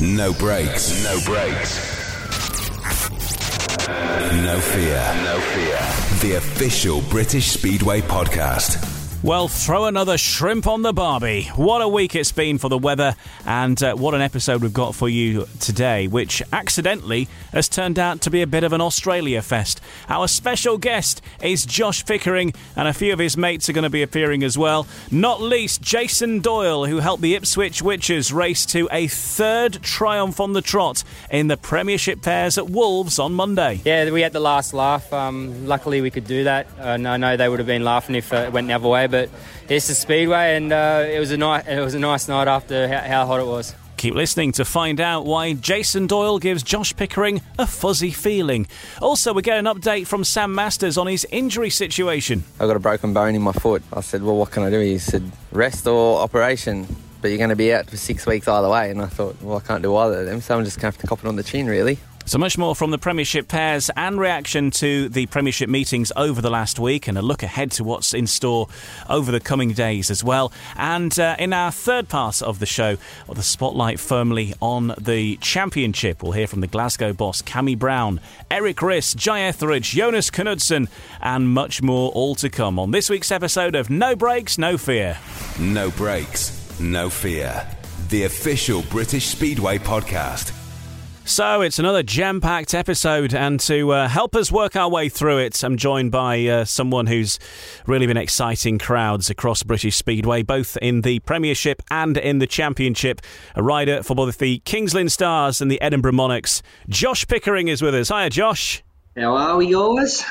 No brakes. No brakes. No fear. No fear. The official British Speedway podcast. Well, throw another shrimp on the barbie. What a week it's been for the weather, and uh, what an episode we've got for you today, which accidentally has turned out to be a bit of an Australia fest. Our special guest is Josh Pickering, and a few of his mates are going to be appearing as well. Not least Jason Doyle, who helped the Ipswich Witches race to a third triumph on the trot in the Premiership pairs at Wolves on Monday. Yeah, we had the last laugh. Um, luckily, we could do that. And I know they would have been laughing if it went the other way but it's the speedway, and uh, it was a night. It was a nice night after how, how hot it was. Keep listening to find out why Jason Doyle gives Josh Pickering a fuzzy feeling. Also, we get an update from Sam Masters on his injury situation. I got a broken bone in my foot. I said, "Well, what can I do?" He said, "Rest or operation." But you're going to be out for six weeks either way. And I thought, well, I can't do either of them, so I'm just going to have to cop it on the chin, really. So much more from the Premiership pairs and reaction to the Premiership meetings over the last week and a look ahead to what's in store over the coming days as well. And uh, in our third part of the show, well, the spotlight firmly on the Championship. We'll hear from the Glasgow boss Cami Brown, Erik Riss, Jye Etheridge, Jonas Knudsen, and much more all to come on this week's episode of No Brakes, No Fear. No brakes, no fear. The official British Speedway podcast. So it's another jam packed episode, and to uh, help us work our way through it, I'm joined by uh, someone who's really been exciting crowds across British Speedway, both in the Premiership and in the Championship. A rider for both the Kings Lynn Stars and the Edinburgh Monarchs. Josh Pickering is with us. Hiya, Josh. How are we, yours?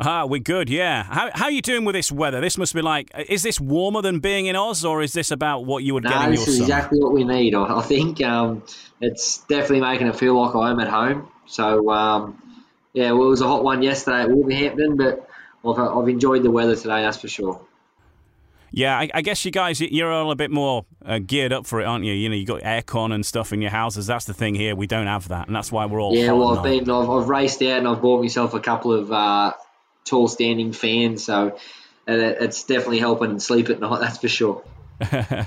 Ah, we're good, yeah. How, how are you doing with this weather? This must be like, is this warmer than being in Oz, or is this about what you would no, get in your this is summer? exactly what we need. I I think um, it's definitely making it feel like I'm at home. So, um, yeah, well, it was a hot one yesterday at Wolverhampton, but I've, I've enjoyed the weather today, that's for sure. Yeah, I, I guess you guys, you're all a bit more uh, geared up for it, aren't you? You know, you got aircon and stuff in your houses. That's the thing here. We don't have that, and that's why we're all. Yeah, well, I've been, I've, I've raced out and I've bought myself a couple of uh, tall standing fan. so it's definitely helping sleep at night, that's for sure.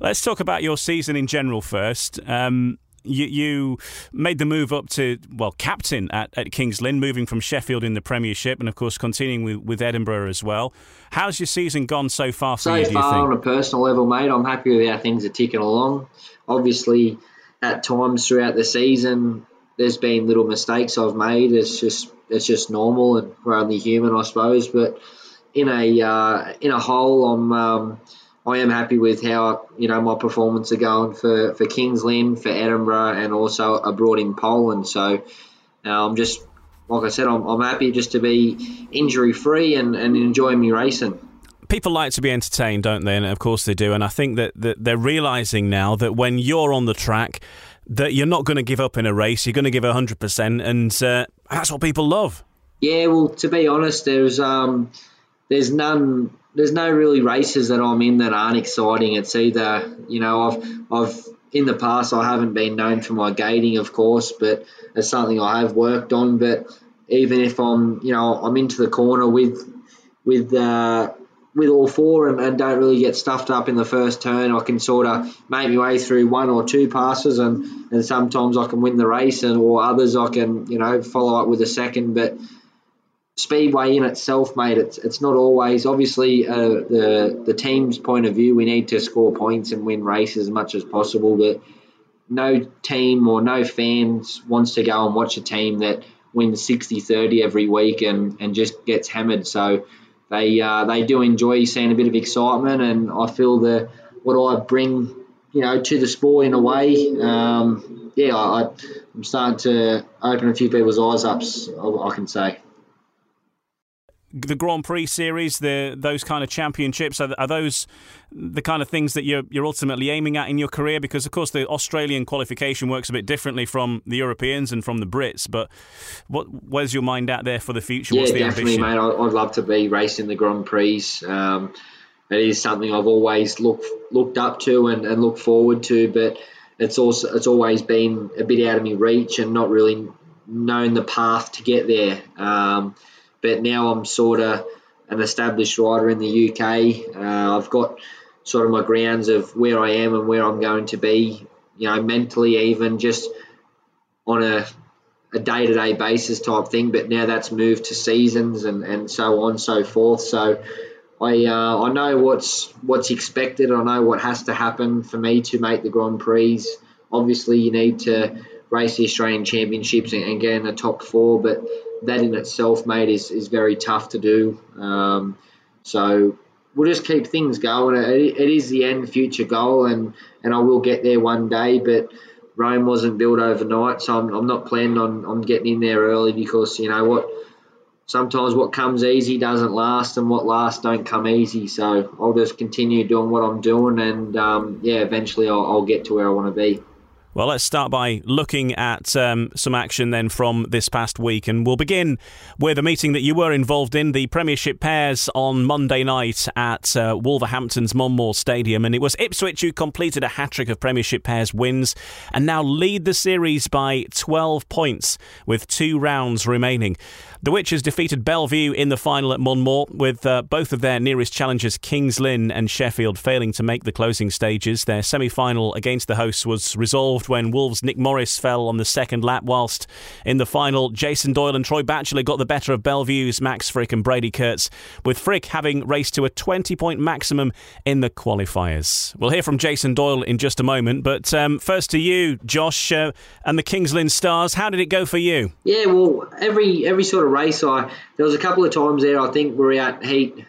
Let's talk about your season in general first. Um, you, you made the move up to well captain at, at Kings Lynn, moving from Sheffield in the Premiership, and of course continuing with, with Edinburgh as well. How's your season gone so far So you? Far, on a personal level, mate, I'm happy with how things are ticking along. Obviously, at times throughout the season, there's been little mistakes I've made. It's just it's just normal, and we're only human, I suppose. But in a uh, in a whole, I'm um, I am happy with how you know my performance are going for for Kings Lynn, for Edinburgh, and also abroad in Poland. So uh, I'm just like I said, I'm, I'm happy just to be injury free and, and enjoying me racing. People like to be entertained, don't they? And of course they do. And I think that, that they're realizing now that when you're on the track, that you're not going to give up in a race. You're going to give 100%, and uh, that's what people love. Yeah, well, to be honest, there's um, there's none, there's no really races that I'm in that aren't exciting. It's either you know I've I've in the past I haven't been known for my gating, of course, but it's something I have worked on. But even if I'm you know I'm into the corner with with uh, with all four and, and don't really get stuffed up in the first turn, I can sort of make my way through one or two passes, and, and sometimes I can win the race, and or others I can you know follow up with a second. But speedway in itself, mate, it's it's not always obviously uh, the the team's point of view. We need to score points and win races as much as possible, but no team or no fans wants to go and watch a team that wins 60-30 every week and, and just gets hammered. So they uh, they do enjoy seeing a bit of excitement, and I feel the what I bring you know to the sport in a way. Um, yeah, I, I'm starting to open a few people's eyes up. I, I can say the Grand Prix series, the those kind of championships, are, are, those the kind of things that you're you're ultimately aiming at in your career? Because of course the Australian qualification works a bit differently from the Europeans and from the Brits. But what where's your mind at there for the future? Yeah, What's the definitely, ambition? mate. I'd love to be racing the Grand Prix. Um, it is something I've always looked looked up to and, and looked forward to, but it's also it's always been a bit out of my reach and not really known the path to get there. Um, but now I'm sort of an established rider in the UK. Uh, I've got sort of my grounds of where I am and where I'm going to be, you know, mentally, even just on a a day to day basis type thing. But now that's moved to seasons and, and so on and so forth. So I uh, I know what's what's expected. I know what has to happen for me to make the Grand Prix. Obviously, you need to race the Australian Championships and, and get in the top four, but that in itself, mate, is, is very tough to do. Um, so we'll just keep things going. It, it is the end future goal, and, and I will get there one day, but Rome wasn't built overnight, so I'm, I'm not planning on, on getting in there early because, you know what, sometimes what comes easy doesn't last, and what lasts don't come easy. So I'll just continue doing what I'm doing, and um, yeah, eventually I'll, I'll get to where I want to be. Well, let's start by looking at um, some action then from this past week. And we'll begin with a meeting that you were involved in, the Premiership pairs on Monday night at uh, Wolverhampton's Monmore Stadium. And it was Ipswich who completed a hat trick of Premiership pairs wins and now lead the series by 12 points with two rounds remaining. The Witches defeated Bellevue in the final at Monmore, with uh, both of their nearest challengers, Kings Lynn and Sheffield, failing to make the closing stages. Their semi final against the hosts was resolved when Wolves' Nick Morris fell on the second lap, whilst in the final, Jason Doyle and Troy Batchelor got the better of Bellevue's Max Fricke and Brady Kurtz, with Fricke having raced to a 20 point maximum in the qualifiers. We'll hear from Jason Doyle in just a moment, but um, first to you, Josh, uh, and the Kings Lynn Stars. How did it go for you? Yeah, well, every every sort of race. I there was a couple of times there. I think we are at heat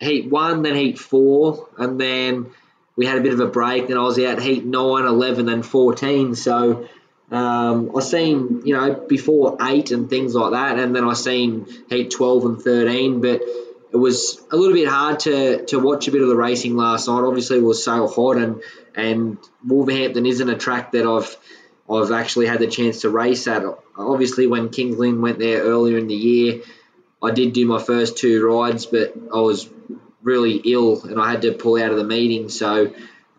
heat one, then heat four, and then we had a bit of a break. Then I was out heat 9, 11, and 14. So um, I seen you know before eight and things like that, and then I seen heat 12 and 13. But it was a little bit hard to to watch a bit of the racing last night. Obviously, it was so hot, and and Wolverhampton isn't a track that I've I've actually had the chance to race at. Obviously, when Kings Lynn went there earlier in the year, I did do my first two rides, but I was really ill and I had to pull out of the meeting. So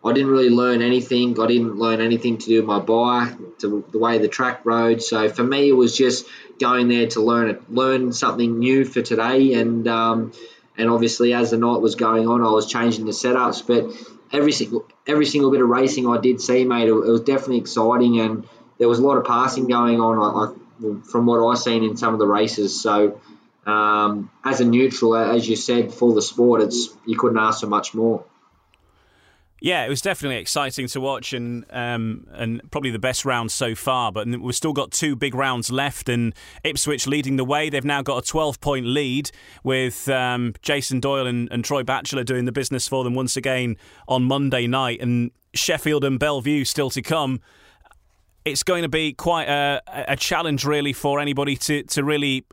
I didn't really learn anything. I didn't learn anything to do with my bike, to the way the track rode. So for me, it was just going there to learn it, learn something new for today. And um, and obviously, as the night was going on, I was changing the setups. But every single every single bit of racing I did see, mate, it, was definitely exciting, and there was a lot of passing going on. I, from what I've seen in some of the races, so um, as a neutral, as you said, for the sport, it's you couldn't ask for much more. Yeah, it was definitely exciting to watch, and um, and probably the best round so far. But we've still got two big rounds left, and Ipswich leading the way. They've now got a 12 point lead with um, Jason Doyle and, and Troy Batchelor doing the business for them once again on Monday night, and Sheffield and Bellevue still to come it's going to be quite a, a, challenge, really, for anybody to, to really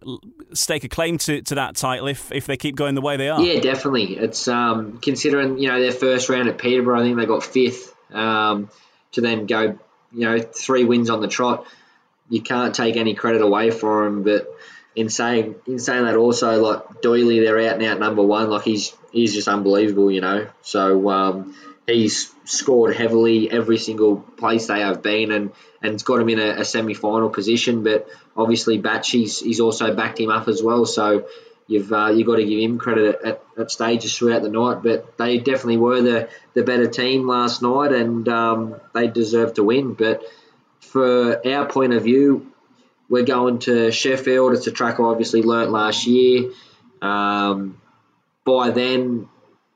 stake a claim to, to that title if, if they keep going the way they are. Yeah, definitely. It's um, considering you know their first round at Peterborough, I think they got fifth. Um, to then go, you know, three wins on the trot, you can't take any credit away for them. But in saying in saying that, also like Doyley, they're out and out number one. Like he's he's just unbelievable, you know. So. Um, he's scored heavily every single place they have been and, and it's got him in a, a semi final position. But obviously, Batch, he's, he's also backed him up as well. So you've uh, you've got to give him credit at, at, stages throughout the night. But they definitely were the, the better team last night and um, they deserve to win. But for our point of view, we're going to Sheffield. It's a track I obviously learnt last year. Um, by then,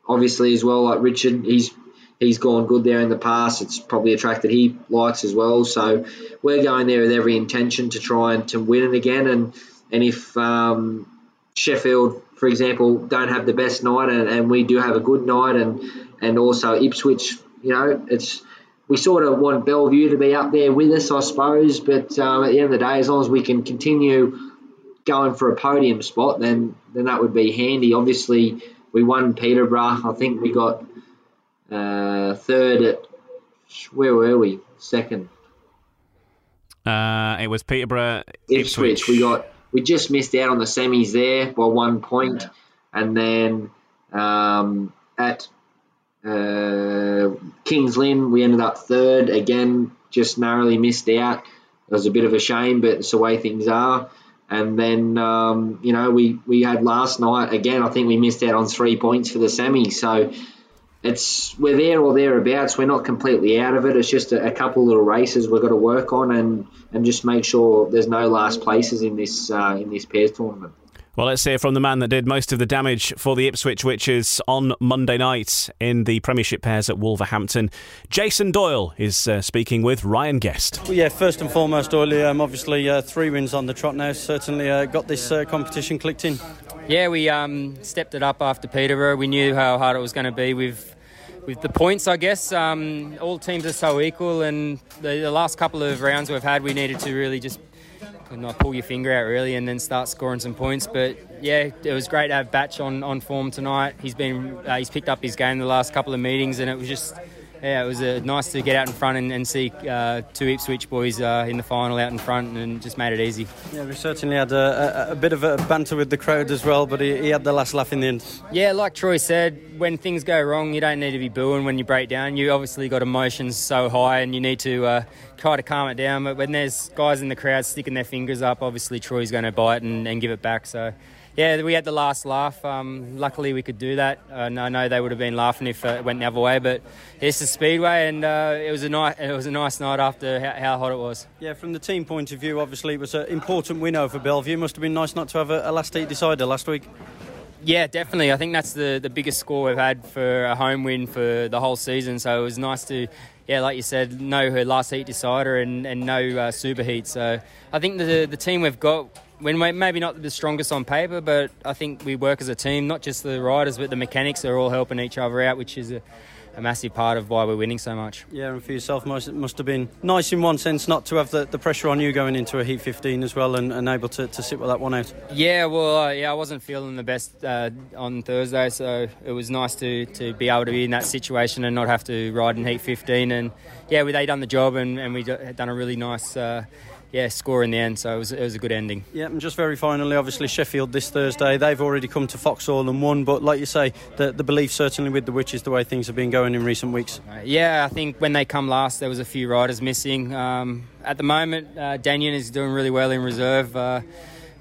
obviously as well, like Richard, he's he's gone good there in the past. It's probably a track that he likes as well. So we're going there with every intention to try and to win it again. And and if um, Sheffield, for example, don't have the best night and, and we do have a good night, and and also Ipswich, you know, it's we sort of want Bellevue to be up there with us, I suppose. But um, at the end of the day, as long as we can continue going for a podium spot, then then that would be handy. Obviously, we won Peterborough. I think we got uh, third at where were we? Second. Uh, it was Peterborough. Ipswich. Ipswich. We got we just missed out on the semis there by one point, and then um, at uh, Kings Lynn we ended up third again, just narrowly missed out. It was a bit of a shame, but it's the way things are. And then um, you know we we had last night again. I think we missed out on three points for the semi. So it's we're there or thereabouts. We're not completely out of it. It's just a, a couple of little races we've got to work on and, and just make sure there's no last places in this uh, in this pairs tournament. Well, let's hear from the man that did most of the damage for the Ipswich Witches on Monday night in the Premiership pairs at Wolverhampton. Jason Doyle is uh, speaking with Ryan Guest. Well, yeah, first and foremost, Doyley, um, obviously uh, three wins on the trot now. Certainly uh, got this uh, competition clicked in. Yeah, we um, stepped it up after Peterborough. We knew how hard it was going to be with with the points. I guess um, all teams are so equal, and the, the last couple of rounds we've had, we needed to really just not pull your finger out really and then start scoring some points. But yeah, it was great to have Batch on, on form tonight. He's been uh, he's picked up his game the last couple of meetings, and it was just yeah, it was uh, nice to get out in front and, and see uh, two Ipswich boys uh, in the final out in front and just made it easy. Yeah, we certainly had a, a, a bit of a banter with the crowd as well, but he, he, had the last laugh in the end. Yeah, like Troy said, when things go wrong, you don't need to be booing when you break down. You obviously got emotions so high and you need to uh, try to calm it down. But when there's guys in the crowd sticking their fingers up, obviously Troy's going to bite and, and give it back. So yeah, we had the last laugh. Um, luckily, we could do that. Uh, I know they would have been laughing if it went the other way, but it's the speedway, and uh, it was a nice, it was a nice night after how, how, hot it was. Yeah, from the team point of view, obviously it was an important win over Bellevue. Must have been nice not to have a, a last heat decider last week. Yeah, definitely. I think that's the, the biggest score we've had for a home win for the whole season. So it was nice to, yeah, like you said, know her last heat decider and, and no uh, super heat. So I think the the team we've got we're maybe not the strongest on paper, but I think we work as a team, not just the riders, but the mechanics are all helping each other out, which is a, a massive part of why we're winning so much. Yeah, and for yourself, it must have been nice in one sense not to have the, the pressure on you going into a Heat 15 as well and, and able to, to sit with that one out. Yeah, well, uh, yeah, I wasn't feeling the best uh, on Thursday, so it was nice to, to be able to be in that situation and not have to ride in Heat 15. And yeah, we, they done the job and, and we done a really nice. Uh, yeah, score in the end. So it was, it was a good ending. Yeah, and just very finally, obviously Sheffield this Thursday. They've already come to Foxhall and won, but like you say, the, the belief certainly with the Witches, the way things have been going in recent weeks. Uh, yeah, I think when they come last, there was a few riders missing. Um, at the moment, uh, Daniel is doing really well in reserve. Uh,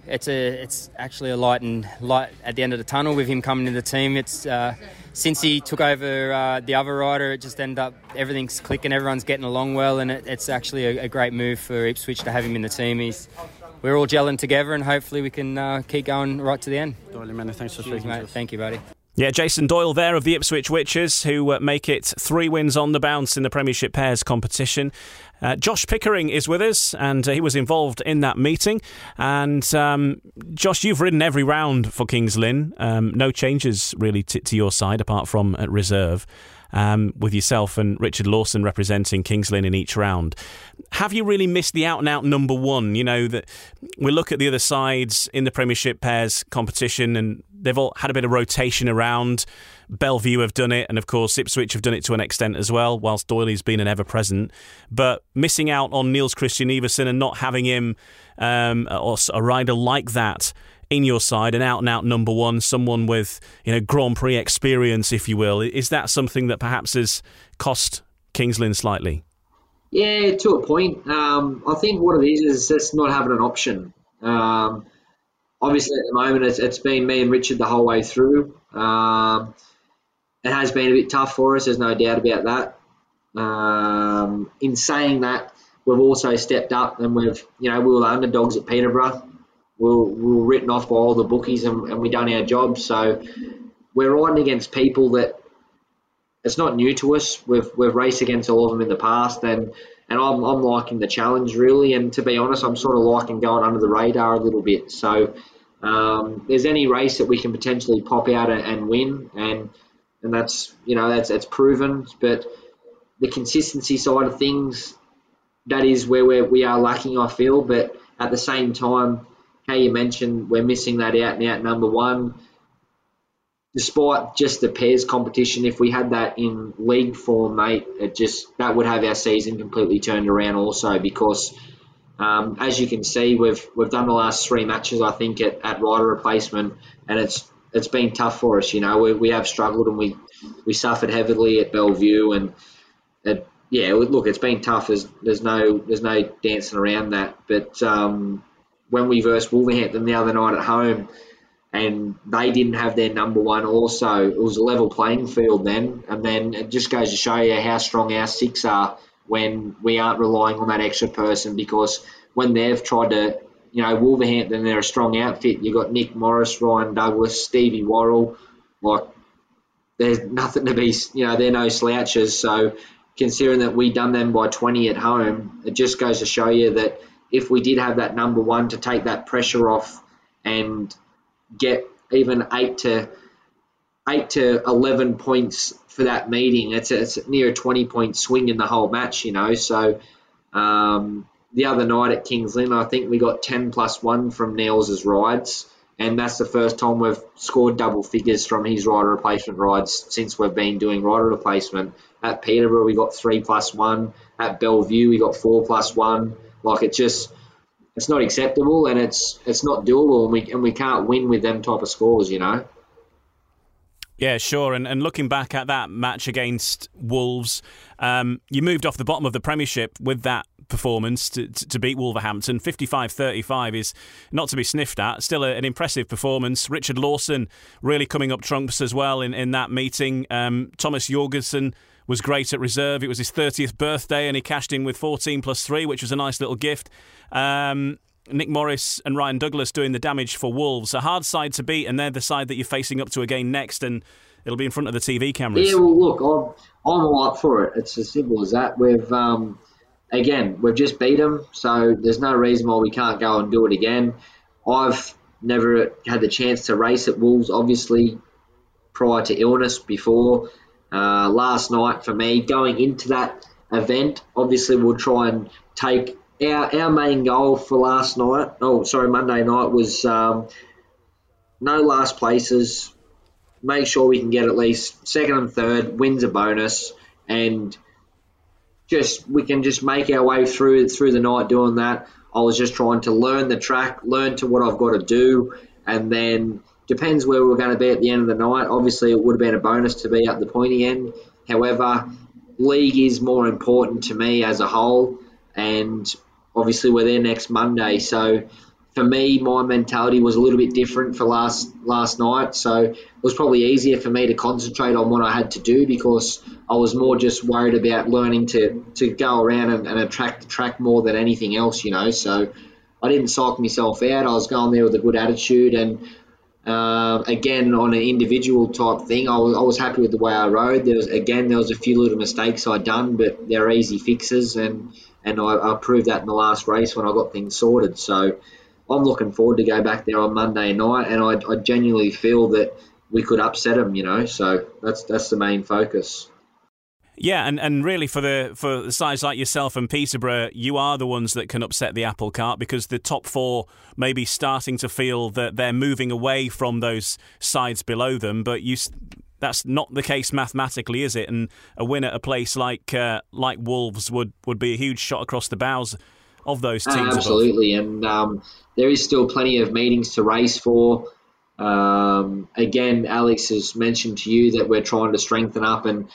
it's a it's actually a light and light at the end of the tunnel with him coming into the team. It's uh, since he took over uh, the other rider, it just ended up everything's clicking, everyone's getting along well, and it, it's actually a, a, great move for Ipswich to have him in the team. He's we're all gelling together, and hopefully we can uh, keep going right to the end. Doyle, many thanks for speaking mate. Thank you, buddy. Yeah, Jason Doyle there of the Ipswich Witches, who uh, make it three wins on the bounce in the Premiership Pairs competition. Uh, Josh Pickering is with us, and uh, he was involved in that meeting. And um, Josh, you've ridden every round for Kings Lynn. Um, no changes really t- to your side apart from at reserve. Um, with yourself and Richard Lawson representing Kings Lynn in each round. Have you really missed the out and out number one? You know that we look at the other sides in the Premiership pairs competition, and they've all had a bit of rotation around. Bellevue have done it, and of course Ipswich have done it to an extent as well. Whilst Doyley's been an ever present, but missing out on Niels Kristian Iversen and not having him um, or a rider like that in your side, an out and out number one, someone with you know Grand Prix experience, if you will, is that something that perhaps has cost Kings Lynn slightly? Yeah, to a point. Um, I think what it is is just not having an option. Um, obviously, at the moment, it's, it's been me and Richard the whole way through. Um, it has been a bit tough for us. There's no doubt about that. Um, in saying that, we've also stepped up and we've, you know, we were the underdogs at Peterborough. We were, we were written off by all the bookies and, and we done our job. So we're riding against people that it's not new to us. We've we've raced against all of them in the past, and and I'm, I'm liking the challenge really. And to be honest, I'm sort of liking going under the radar a little bit. So um, there's any race that we can potentially pop out and, and win, and and that's you know that's that's proven. But the consistency side of things, that is where we're, we are lacking, I feel. But at the same time, how you mentioned, we're missing that out and out number one despite just the pairs competition, if we had that in league form, mate, it just that would have our season completely turned around also because um, as you can see, we've we've done the last three matches I think at, at rider replacement, and it's it's been tough for us. You know, we, we have struggled and we we suffered heavily at Bellevue, and it, yeah, look, it's been tough. There's there's no there's no dancing around that. But um, when we versed Wolverhampton the other night at home and they didn't have their number one also. It was a level playing field then, and then it just goes to show you how strong our six are when we aren't relying on that extra person because when they've tried to, you know, Wolverhampton, they're a strong outfit. You've got Nick Morris, Ryan Douglas, Stevie Worrall, like there's nothing to be, you know, they're no slouches. So considering that we done them by 20 at home, it just goes to show you that if we did have that number one to take that pressure off and get even eight to eight to eleven points for that meeting. It's a, it's near a twenty point swing in the whole match, you know. So um, the other night at Kings Lynn, I think we got ten plus one from Niels' rides, and that's the first time we've scored double figures from his rider replacement rides since we've been doing rider replacement. At Peterborough, we got three plus one. At Bellevue, we got four plus one. Like it just it's not acceptable and it's it's not doable and we and we can't win with them type of scores, you know. Yeah, sure. And, and looking back at that match against Wolves, um, you moved off the bottom of the Premiership with that performance to, to beat Wolverhampton. 55 35 is not to be sniffed at. Still a, an impressive performance. Richard Lawson really coming up trumps as well in, in that meeting. Um, Thomas Jorgensen was great at reserve. It was his 30th birthday and he cashed in with 14 plus 3, which was a nice little gift. Um, Nick Morris and Ryan Douglas doing the damage for Wolves. A hard side to beat, and they're the side that you're facing up to again next, and it'll be in front of the TV cameras. Yeah, well, look, I'm, I'm all up for it. It's as simple as that. We've, um, again, we've just beat them, so there's no reason why we can't go and do it again. I've never had the chance to race at Wolves, obviously, prior to illness before. Uh, last night for me, going into that event, obviously we'll try and take our, our main goal for last night, oh, sorry, Monday night was um, no last places. Make sure we can get at least second and third, wins a bonus, and just we can just make our way through through the night doing that. I was just trying to learn the track, learn to what I've got to do, and then depends where we're going to be at the end of the night. Obviously, it would have been a bonus to be at the pointy end. However, league is more important to me as a whole, and obviously we're there next Monday. So for me, my mentality was a little bit different for last last night. So it was probably easier for me to concentrate on what I had to do because I was more just worried about learning to to go around and, and attract the track more than anything else, you know. So I didn't psych myself out. I was going there with a good attitude and. Uh, again, on an individual type thing, I was, I was happy with the way I rode. There was again, there was a few little mistakes I'd done, but they're easy fixes, and and I, I, proved that in the last race when I got things sorted. So I'm looking forward to go back there on Monday night, and I, I genuinely feel that we could upset them. You know, so that's that's the main focus. Yeah, and, and really for the for the sides like yourself and Peterborough, you are the ones that can upset the apple cart because the top four may be starting to feel that they're moving away from those sides below them, but you that's not the case mathematically, is it? And a win at a place like uh, like Wolves would, would be a huge shot across the bows of those teams. Absolutely, above. and um, there is still plenty of meetings to race for. Um, again, Alex has mentioned to you that we're trying to strengthen up, and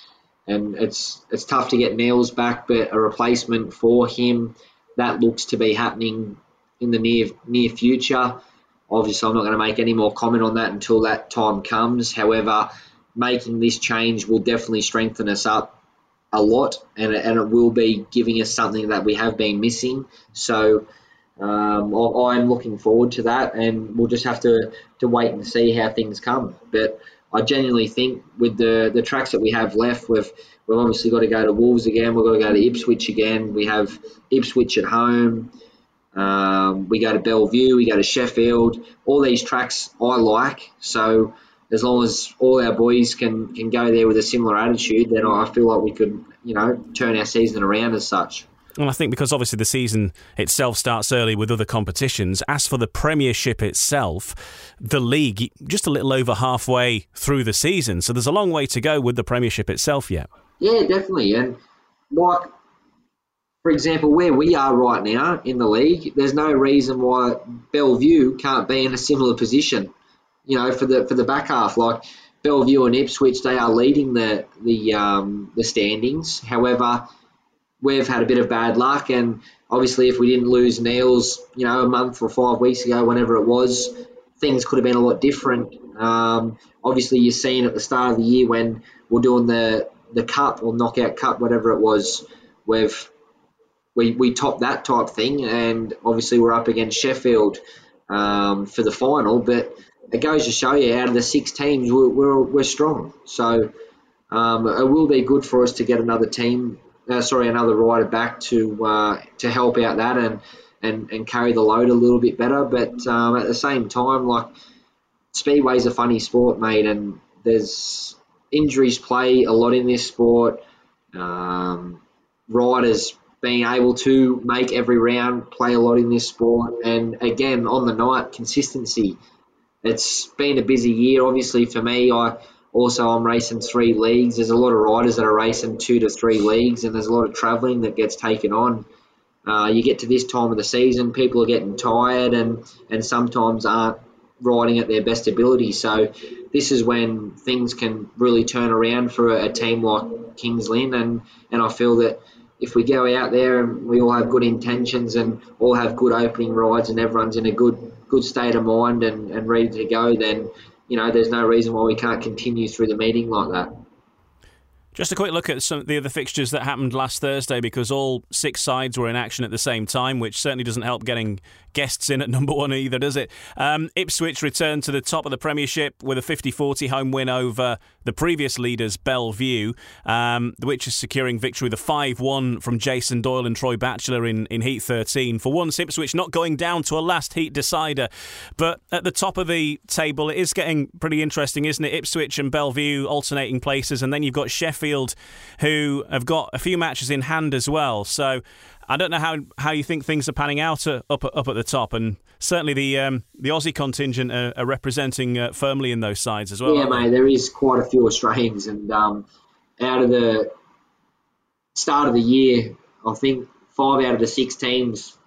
and it's it's tough to get Niels back, but a replacement for him that looks to be happening in the near near future. Obviously, I'm not going to make any more comment on that until that time comes. However, making this change will definitely strengthen us up a lot, and it, and it will be giving us something that we have been missing. So um, I, am looking forward to that, and we'll just have to, to wait and see how things come. But I genuinely think with the, the tracks that we have left, we've we've obviously got to go to Wolves again. We've got to go to Ipswich again. We have Ipswich at home. Um, we go to Bellevue. We go to Sheffield. All these tracks I like. So as long as all our boys can can go there with a similar attitude, then I feel like we could you know turn our season around as such. And I think because obviously the season itself starts early with other competitions. As for the Premiership itself, the league just a little over halfway through the season, so there's a long way to go with the Premiership itself yet. Yeah, definitely. And like, for example, where we are right now in the league, there's no reason why Bellevue can't be in a similar position. You know, for the for the back half, like Bellevue and Ipswich, they are leading the the um, the standings. However we've had a bit of bad luck, and obviously, if we didn't lose Niels, you know, a month or five weeks ago, whenever it was, things could have been a lot different. Um, obviously, you're seeing at the start of the year when we're doing the the cup or knockout cup, whatever it was, we've we we topped that type thing, and obviously we're up against Sheffield um, for the final. But it goes to show you, out of the six teams, we're we're, we're strong. So um, it will be good for us to get another team uh, sorry, another rider back to uh, to help out that and, and and carry the load a little bit better. But um, at the same time, like speedway's a funny sport, mate, and there's injuries play a lot in this sport. Um, riders being able to make every round play a lot in this sport, and again on the night consistency. It's been a busy year, obviously for me. I also, I'm racing three leagues. There's a lot of riders that are racing two to three leagues, and there's a lot of travelling that gets taken on. Uh, you get to this time of the season, people are getting tired and, and sometimes aren't riding at their best ability. So, this is when things can really turn around for a, a team like Kings Lynn. And, and I feel that if we go out there and we all have good intentions and all have good opening rides and everyone's in a good good state of mind and, and ready to go, then you know, there's no reason why we can't continue through the meeting like that. Just a quick look at some of the other fixtures that happened last Thursday because all six sides were in action at the same time, which certainly doesn't help getting guests in at number one either, does it? Um, Ipswich returned to the top of the Premiership with a 50 40 home win over the previous leaders, Bellevue, um, which is securing victory with a 5 1 from Jason Doyle and Troy Batchelor in, in Heat 13. For once, Ipswich not going down to a last heat decider. But at the top of the table, it is getting pretty interesting, isn't it? Ipswich and Bellevue alternating places, and then you've got Sheffield, who have got a few matches in hand as well. So I don't know how, how you think things are panning out uh, up up at the top, and certainly the um, the Aussie contingent are, are representing uh, firmly in those sides as well. Yeah, mate, there is quite a few Australians, and um, out of the start of the year, I think five out of the six teams,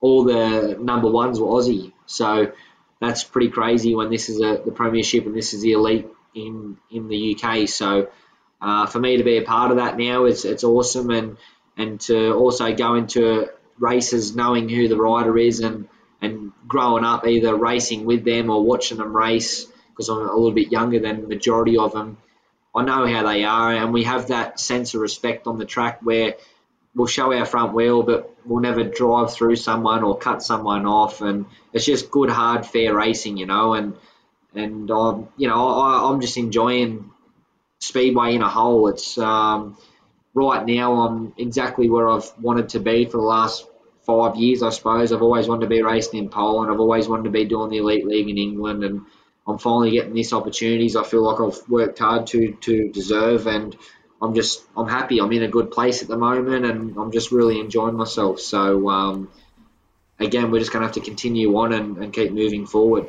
all the number ones were Aussie. So that's pretty crazy when this is a, the Premiership and this is the elite in in the UK. So uh, for me to be a part of that now, it's it's awesome and and to also go into races knowing who the rider is and and growing up either racing with them or watching them race because I'm a little bit younger than the majority of them. I know how they are, and we have that sense of respect on the track where we'll show our front wheel, but we'll never drive through someone or cut someone off, and it's just good, hard, fair racing, you know. And and um, you know, I, I'm just enjoying speedway in a whole. It's um, right now I'm exactly where I've wanted to be for the last five years, I suppose. I've always wanted to be racing in Poland. I've always wanted to be doing the elite league in England, and I'm finally getting these opportunities. I feel like I've worked hard to to deserve, and I'm just I'm happy. I'm in a good place at the moment, and I'm just really enjoying myself. So um, again, we're just going to have to continue on and, and keep moving forward.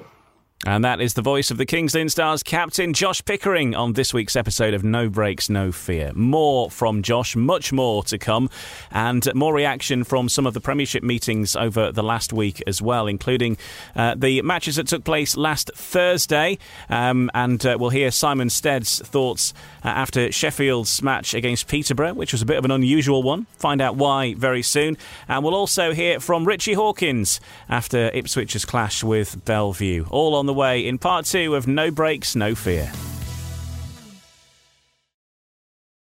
And that is the voice of the Kings Lynn Stars captain Josh Pickering on this week's episode of No Brakes, No Fear. More from Josh, much more to come, and more reaction from some of the Premiership meetings over the last week as well, including uh, the matches that took place last Thursday. Um, and uh, we'll hear Simon Stead's thoughts uh, after Sheffield's match against Peterborough, which was a bit of an unusual one. Find out why very soon. And we'll also hear from Richie Hawkins after Ipswich's clash with Bellevue. All on the the way in part two of No Brakes, No Fear.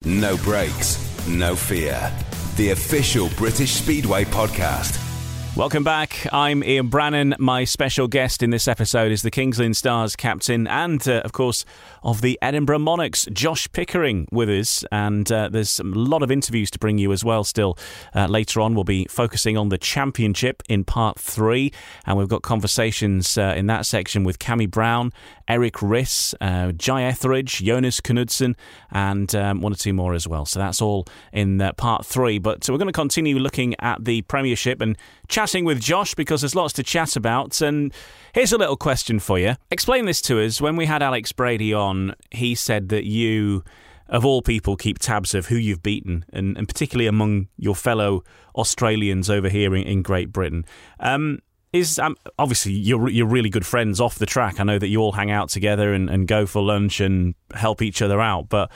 No Brakes, no fear. The official British Speedway podcast. Welcome back. I'm Ian Brannan. My special guest in this episode is the Kings Lynn Stars captain and, uh, of course, of the Edinburgh Monarchs, Josh Pickering, with us. And uh, there's a lot of interviews to bring you as well still. Uh, later on, we'll be focusing on the championship in part three. And we've got conversations uh, in that section with Cami Brown, Erik Riss, uh, Jye Etheridge, Jonas Knudsen, and um, one or two more as well. So that's all in uh, part three. But we're going to continue looking at the Premiership and chatting with Josh because there's lots to chat about. And here's a little question for you. Explain this to us. When we had Alex Brady on, he said that you of all people, keep tabs of who you've beaten, and, and particularly among your fellow Australians over here in, in Great Britain. Um, is um, obviously you're you're really good friends off the track. I know that you all hang out together and, and go for lunch and help each other out. But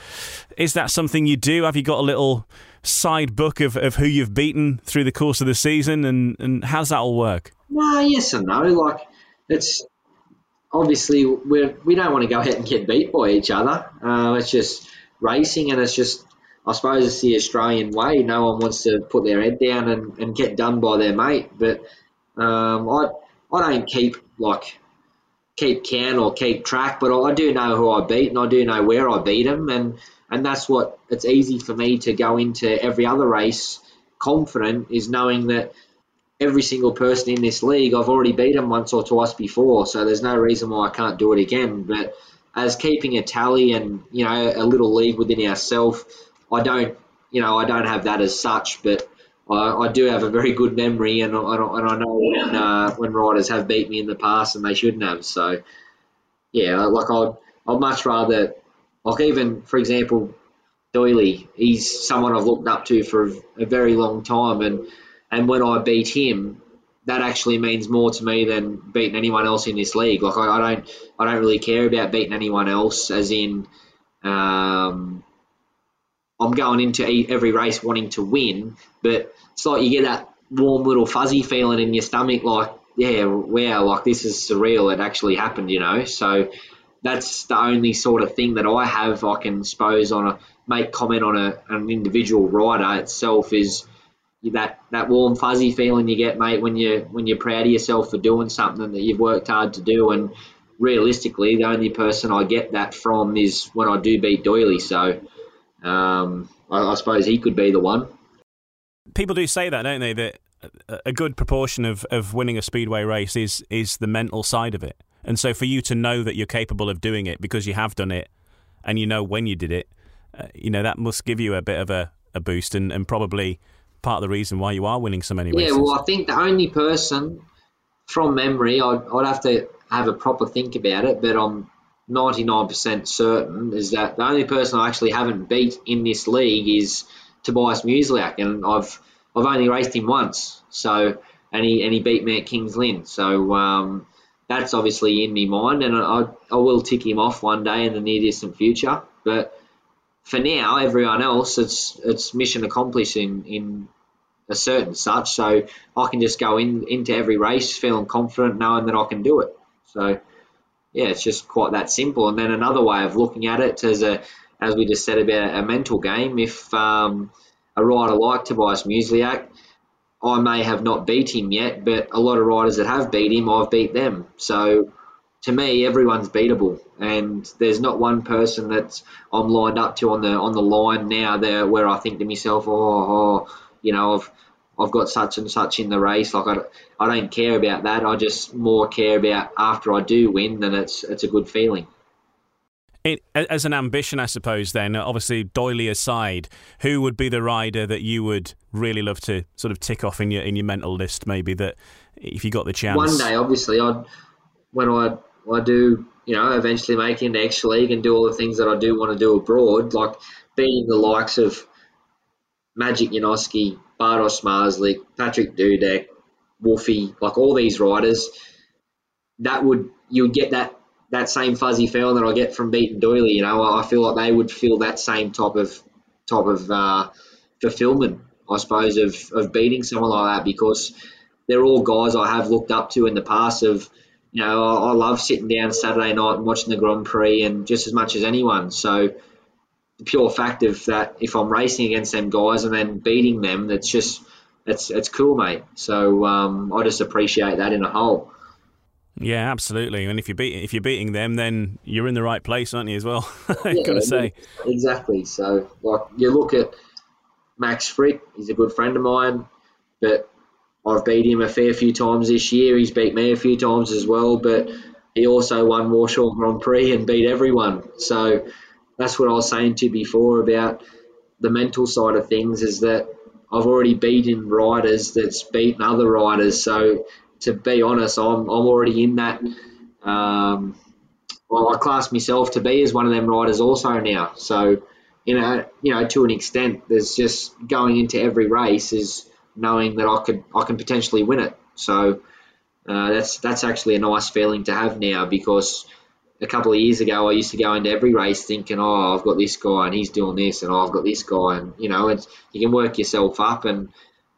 is that something you do? Have you got a little side book of, of who you've beaten through the course of the season, and, and how's that all work? No, yes and no. Like it's obviously we we don't want to go ahead and get beat by each other. Uh, it's just racing, and it's just I suppose it's the Australian way. No one wants to put their head down and, and get done by their mate. But um, I I don't keep like keep count or keep track, but I do know who I beat and I do know where I beat them, and and that's what it's easy for me to go into every other race confident is knowing that every single person in this league I've already beat them once or twice before, so there's no reason why I can't do it again. But as keeping a tally and you know a little league within ourselves, I don't you know I don't have that as such, but I, I do have a very good memory, and I, and I know when, uh, when riders have beat me in the past and they shouldn't have. So yeah, like I'd I'd much rather like even for example Doyley, he's someone I've looked up to for a very long time, and and when I beat him, that actually means more to me than beating anyone else in this league. Like I, I don't I don't really care about beating anyone else, as in. Um, I'm going into every race wanting to win, but it's like you get that warm little fuzzy feeling in your stomach, like, yeah, wow, like this is surreal. It actually happened, you know. So that's the only sort of thing that I have. I can suppose on a make comment on a, an individual rider itself is that that warm fuzzy feeling you get, mate, when you when you're proud of yourself for doing something that you've worked hard to do. And realistically, the only person I get that from is when I do beat Doyley. So um, I, I suppose he could be the one. People do say that, don't they? That a good proportion of, of winning a speedway race is is the mental side of it. And so for you to know that you're capable of doing it because you have done it and you know when you did it, uh, you know, that must give you a bit of a, a boost and, and probably part of the reason why you are winning so many races. Yeah, well, I think the only person from memory, I'd, I'd have to have a proper think about it, but I'm 99% certain is that the only person I actually haven't beat in this league is Tobiasz Musielak, and I've I've only raced him once. So and he and he beat me at Kings Lynn. So um, that's obviously in my mind, and I, I will tick him off one day in the near distant future. But for now, everyone else, it's it's mission accomplished in in a certain such. So I can just go in into every race feeling confident, knowing that I can do it. So yeah, it's just quite that simple. And then another way of looking at it as a as we just said about a mental game, if um, a rider like Tobiasz Musielak I may have not beat him yet, but a lot of riders that have beat him, I've beat them. So to me, everyone's beatable, and there's not one person that I'm lined up to on the on the line now there where I think to myself, oh, oh you know, I've I've got such and such in the race. Like I, I don't care about that. I just more care about after I do win, then it's it's a good feeling. As an ambition, I suppose. Then, obviously, Doyley aside, who would be the rider that you would really love to sort of tick off in your in your mental list? Maybe that if you got the chance. One day, obviously, I'd when I I do you know eventually make it into X League and do all the things that I do want to do abroad, like being the likes of Maciej Janowski, Bartosz Zmarzlik, Patryk Dudek, Wolfie, like all these riders, that would you would get that that same fuzzy feeling that I get from beating Doyley. You know, I feel like they would feel that same type of type of uh, fulfillment, I suppose, of of beating someone like that because they're all guys I have looked up to in the past. Of you know, I, I love sitting down Saturday night and watching the Grand Prix, and just as much as anyone. So the pure fact of that if I'm racing against them guys and then beating them, that's just it's it's cool, mate. So um, I just appreciate that in a whole. Yeah, absolutely. And if you're beating if you're beating them, then you're in the right place, aren't you? As well, I've got to say. Exactly. So, like you look at Max Fricke, he's a good friend of mine, but I've beat him a fair few times this year. He's beat me a few times as well, but he also won Warsaw Grand Prix and beat everyone. So that's what I was saying to you before about the mental side of things is that I've already beaten riders that's beaten other riders. So to be honest, I'm I'm already in that. Um, well, I class myself to be as one of them riders also now. So you know, you know, to an extent, there's just going into every race is knowing that I could I can potentially win it. So uh, that's that's actually a nice feeling to have now because a couple of years ago I used to go into every race thinking, oh, I've got this guy and he's doing this, and oh, I've got this guy, and you know, it's, you can work yourself up, and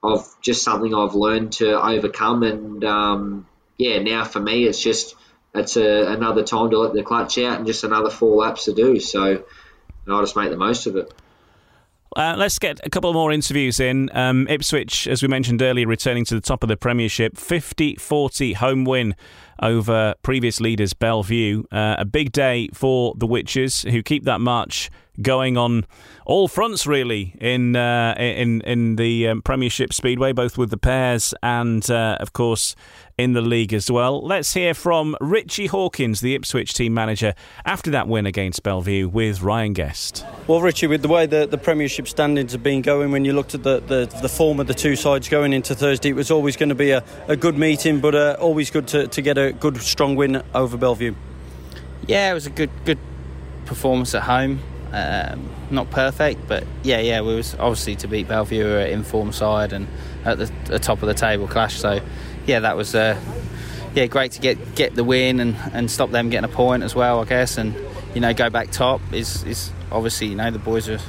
I've just something I've learned to overcome, and um, yeah, now for me it's just it's a, another time to let the clutch out and just another four laps to do. So I'll just make the most of it. Uh, let's get a couple more interviews in. Um, Ipswich, as we mentioned earlier, returning to the top of the Premiership, 50 40 home win over previous leaders Belle Vue. Uh, a big day for the Witches, who keep that march going on all fronts really in uh, in in the um, Premiership Speedway, both with the pairs and uh, of course in the league as well. Let's hear from Ritchie Hawkins, the Ipswich team manager, after that win against Belle Vue with Ryan Guest. Well, Ritchie, with the way the, the Premiership standings have been going, when you looked at the, the, the form of the two sides going into Thursday, it was always going to be a, a good meeting, but uh, always good to, to get a good, strong win over Belle Vue. Yeah, it was a good good performance at home. Um, not perfect, but yeah, yeah, we was obviously to beat Belle Vue at informed side and at the, the, top of the table clash. So yeah, that was uh, yeah great to get get the win and, and stop them getting a point as well, I guess, and you know go back top is is obviously you know the boys are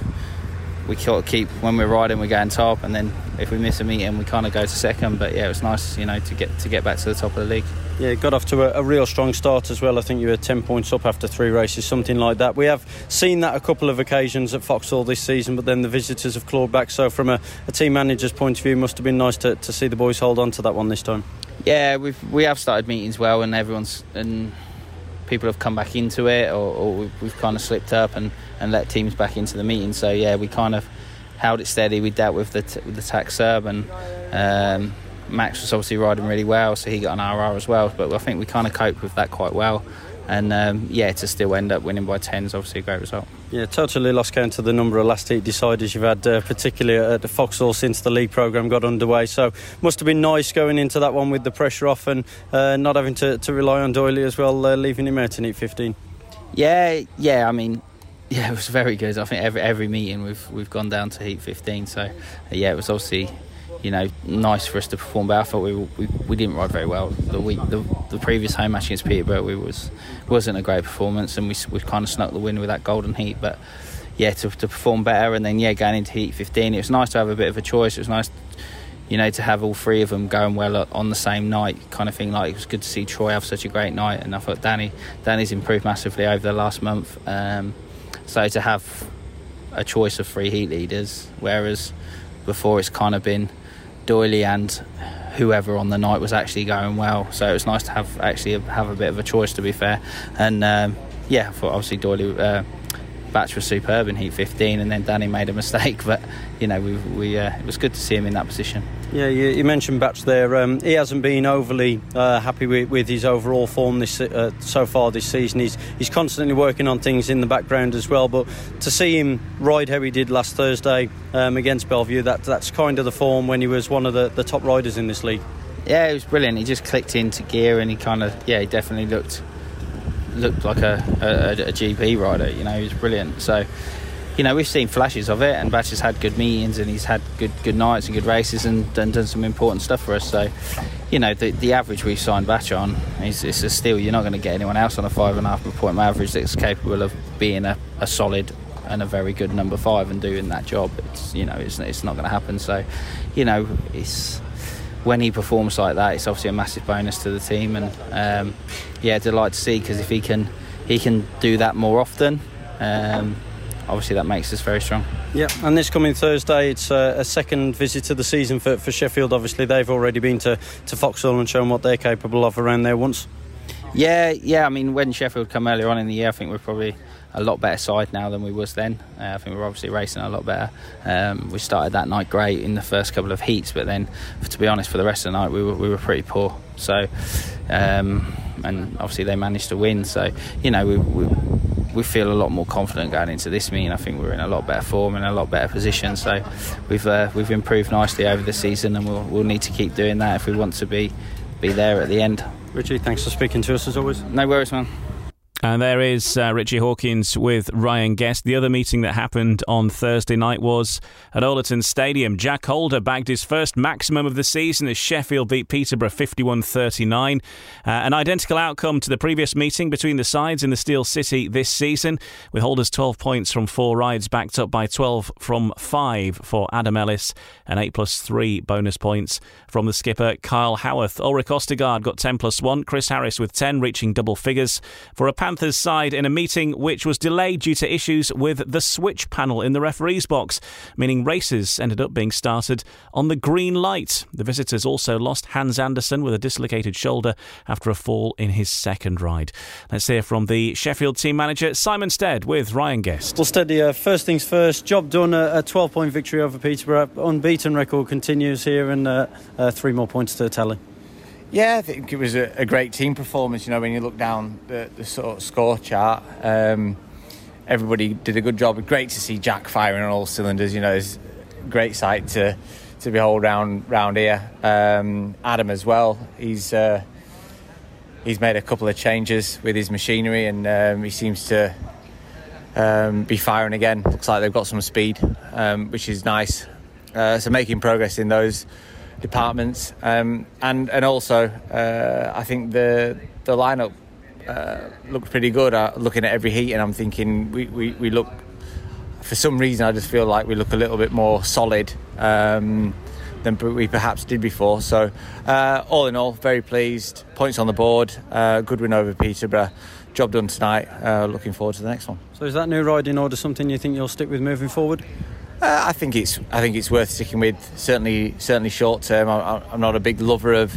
we sort of keep when we're riding we're going top and then if we miss a meeting we kind of go to second but yeah it was nice you know to get to get back to the top of the league yeah, got off to a, a, real strong start as well. I think you were 10 points up after three races, something like that. We have seen that a couple of occasions at Foxhall this season, but then the visitors have clawed back. So, from a, a team manager's point of view, must have been nice to, to see the boys hold on to that one this time. Yeah, we've we have started meetings well, and everyone's and people have come back into it, or, or we've, we've, kind of slipped up and, and let teams back into the meeting. So yeah, we kind of held it steady. We dealt with the t- with the tax serve and. Um, Max was obviously riding really well, so he got an RR as well. But I think we kind of coped with that quite well. And um, yeah, to still end up winning by 10 is obviously a great result. Yeah, totally lost count of the number of last heat deciders you've had, uh, particularly at the Foxhall since the league programme got underway. So must have been nice going into that one with the pressure off and uh, not having to, to rely on Doyley as well, uh, leaving him out in heat 15. Yeah, yeah, I mean, yeah, it was very good. I think every every meeting we've we've gone down to heat 15. So yeah, it was obviously you know, nice for us to perform. But I thought we we, we didn't ride very well. The week the, the previous home match against Peterborough, we was wasn't a great performance, and we we kind of snuck the win with that golden heat. But yeah, to, to perform better, and then yeah, going into heat 15, it was nice to have a bit of a choice. It was nice. You know, to have all three of them going well on the same night, kind of thing. Like it was good to see Troy have such a great night, and I thought Danny, Danny's improved massively over the last month. Um, so to have a choice of three heat leaders, whereas before it's kind of been Doyley and whoever on the night was actually going well. So it was nice to have actually have a bit of a choice, to be fair. And um, yeah, I thought obviously Doyley. Uh, Batch was superb in Heat 15, and then Danny made a mistake. But you know, we, we uh, it was good to see him in that position. Yeah, you, you mentioned Batch there. Um, he hasn't been overly uh, happy with, with, his overall form this uh, so far this season. He's he's constantly working on things in the background as well. But to see him ride how he did last Thursday um, against Belle Vue, that that's kind of the form when he was one of the, the top riders in this league. Yeah, it was brilliant. He just clicked into gear, and he kind of yeah, he definitely looked looked like a, a, a GP rider. You know, he was brilliant. So, you know, we've seen flashes of it, and Batch has had good meetings, and he's had good good nights and good races, and done, some important stuff for us. So, you know, the, the average we've signed Batch on is it's a still you're not going to get anyone else on a five and a half point average that's capable of being a, a solid and a very good number five and doing that job. It's you know, it's it's not going to happen. So, you know, it's when he performs like that, it's obviously a massive bonus to the team, and um, yeah, delight to see because if he can, he can do that more often. Um, obviously that makes us very strong. Yeah, and this coming Thursday, it's a, a second visit of the season for, for Sheffield. Obviously, they've already been to, to Foxhall and shown what they're capable of around there once. Yeah, yeah. I mean, when Sheffield come earlier on in the year, I think we're probably a lot better side now than we was then. Uh, I think we're obviously racing a lot better. Um, we started that night great in the first couple of heats, but then, to be honest, for the rest of the night we were, we were pretty poor. So, um, and obviously they managed to win. So, you know, we, we, we feel a lot more confident going into this meeting. I think we're in a lot better form and a lot better position. So, we've uh, we've improved nicely over the season, and we'll, we'll need to keep doing that if we want to be be there at the end. Ritchie, thanks for speaking to us as always. No worries, man. And there is uh, Ritchie Hawkins with Ryan Guest. The other meeting that happened on Thursday night was at Owlerton Stadium. Jack Holder bagged his first maximum of the season as Sheffield beat Peterborough 51 39. Uh, an identical outcome to the previous meeting between the sides in the Steel City this season, with Holder's 12 points from four rides backed up by 12 from five for Adam Ellis and 8 plus 3 bonus points from the skipper Kyle Howarth. Ulrich Ostergaard got 10 plus 1, Chris Harris with 10, reaching double figures for a Panthers side in a meeting which was delayed due to issues with the switch panel in the referee's box, meaning races ended up being started on the green light. The visitors also lost Hans Andersen with a dislocated shoulder after a fall in his second ride. Let's hear from the Sheffield team manager Simon Stead with Ryan Guest. Well, Steady, uh, first things first, job done, a 12 point victory over Peterborough. Unbeaten record continues here, and uh, uh, three more points to tally. Yeah, I think it was a, a, great team performance. You know, when you look down the, the sort of score chart, um, everybody did a good job. Great to see Jack firing on all cylinders. You know, it's a great sight to to behold round round here. Um, Adam as well. He's uh, he's made a couple of changes with his machinery, and um, he seems to um, be firing again. Looks like they've got some speed, um, which is nice. Uh, so making progress in those departments, um, and and also uh, I think the the lineup uh, looked pretty good. Uh, looking at every heat, and I'm thinking we, we, we look for some reason I just feel like we look a little bit more solid um, than we perhaps did before. So uh, all in all, very pleased. Points on the board. Uh, good win over Peterborough. Job done tonight. Uh, looking forward to the next one. So is that new riding order something you think you'll stick with moving forward? Uh, I think it's I think it's worth sticking with. Certainly, certainly short term. I, am not a big lover of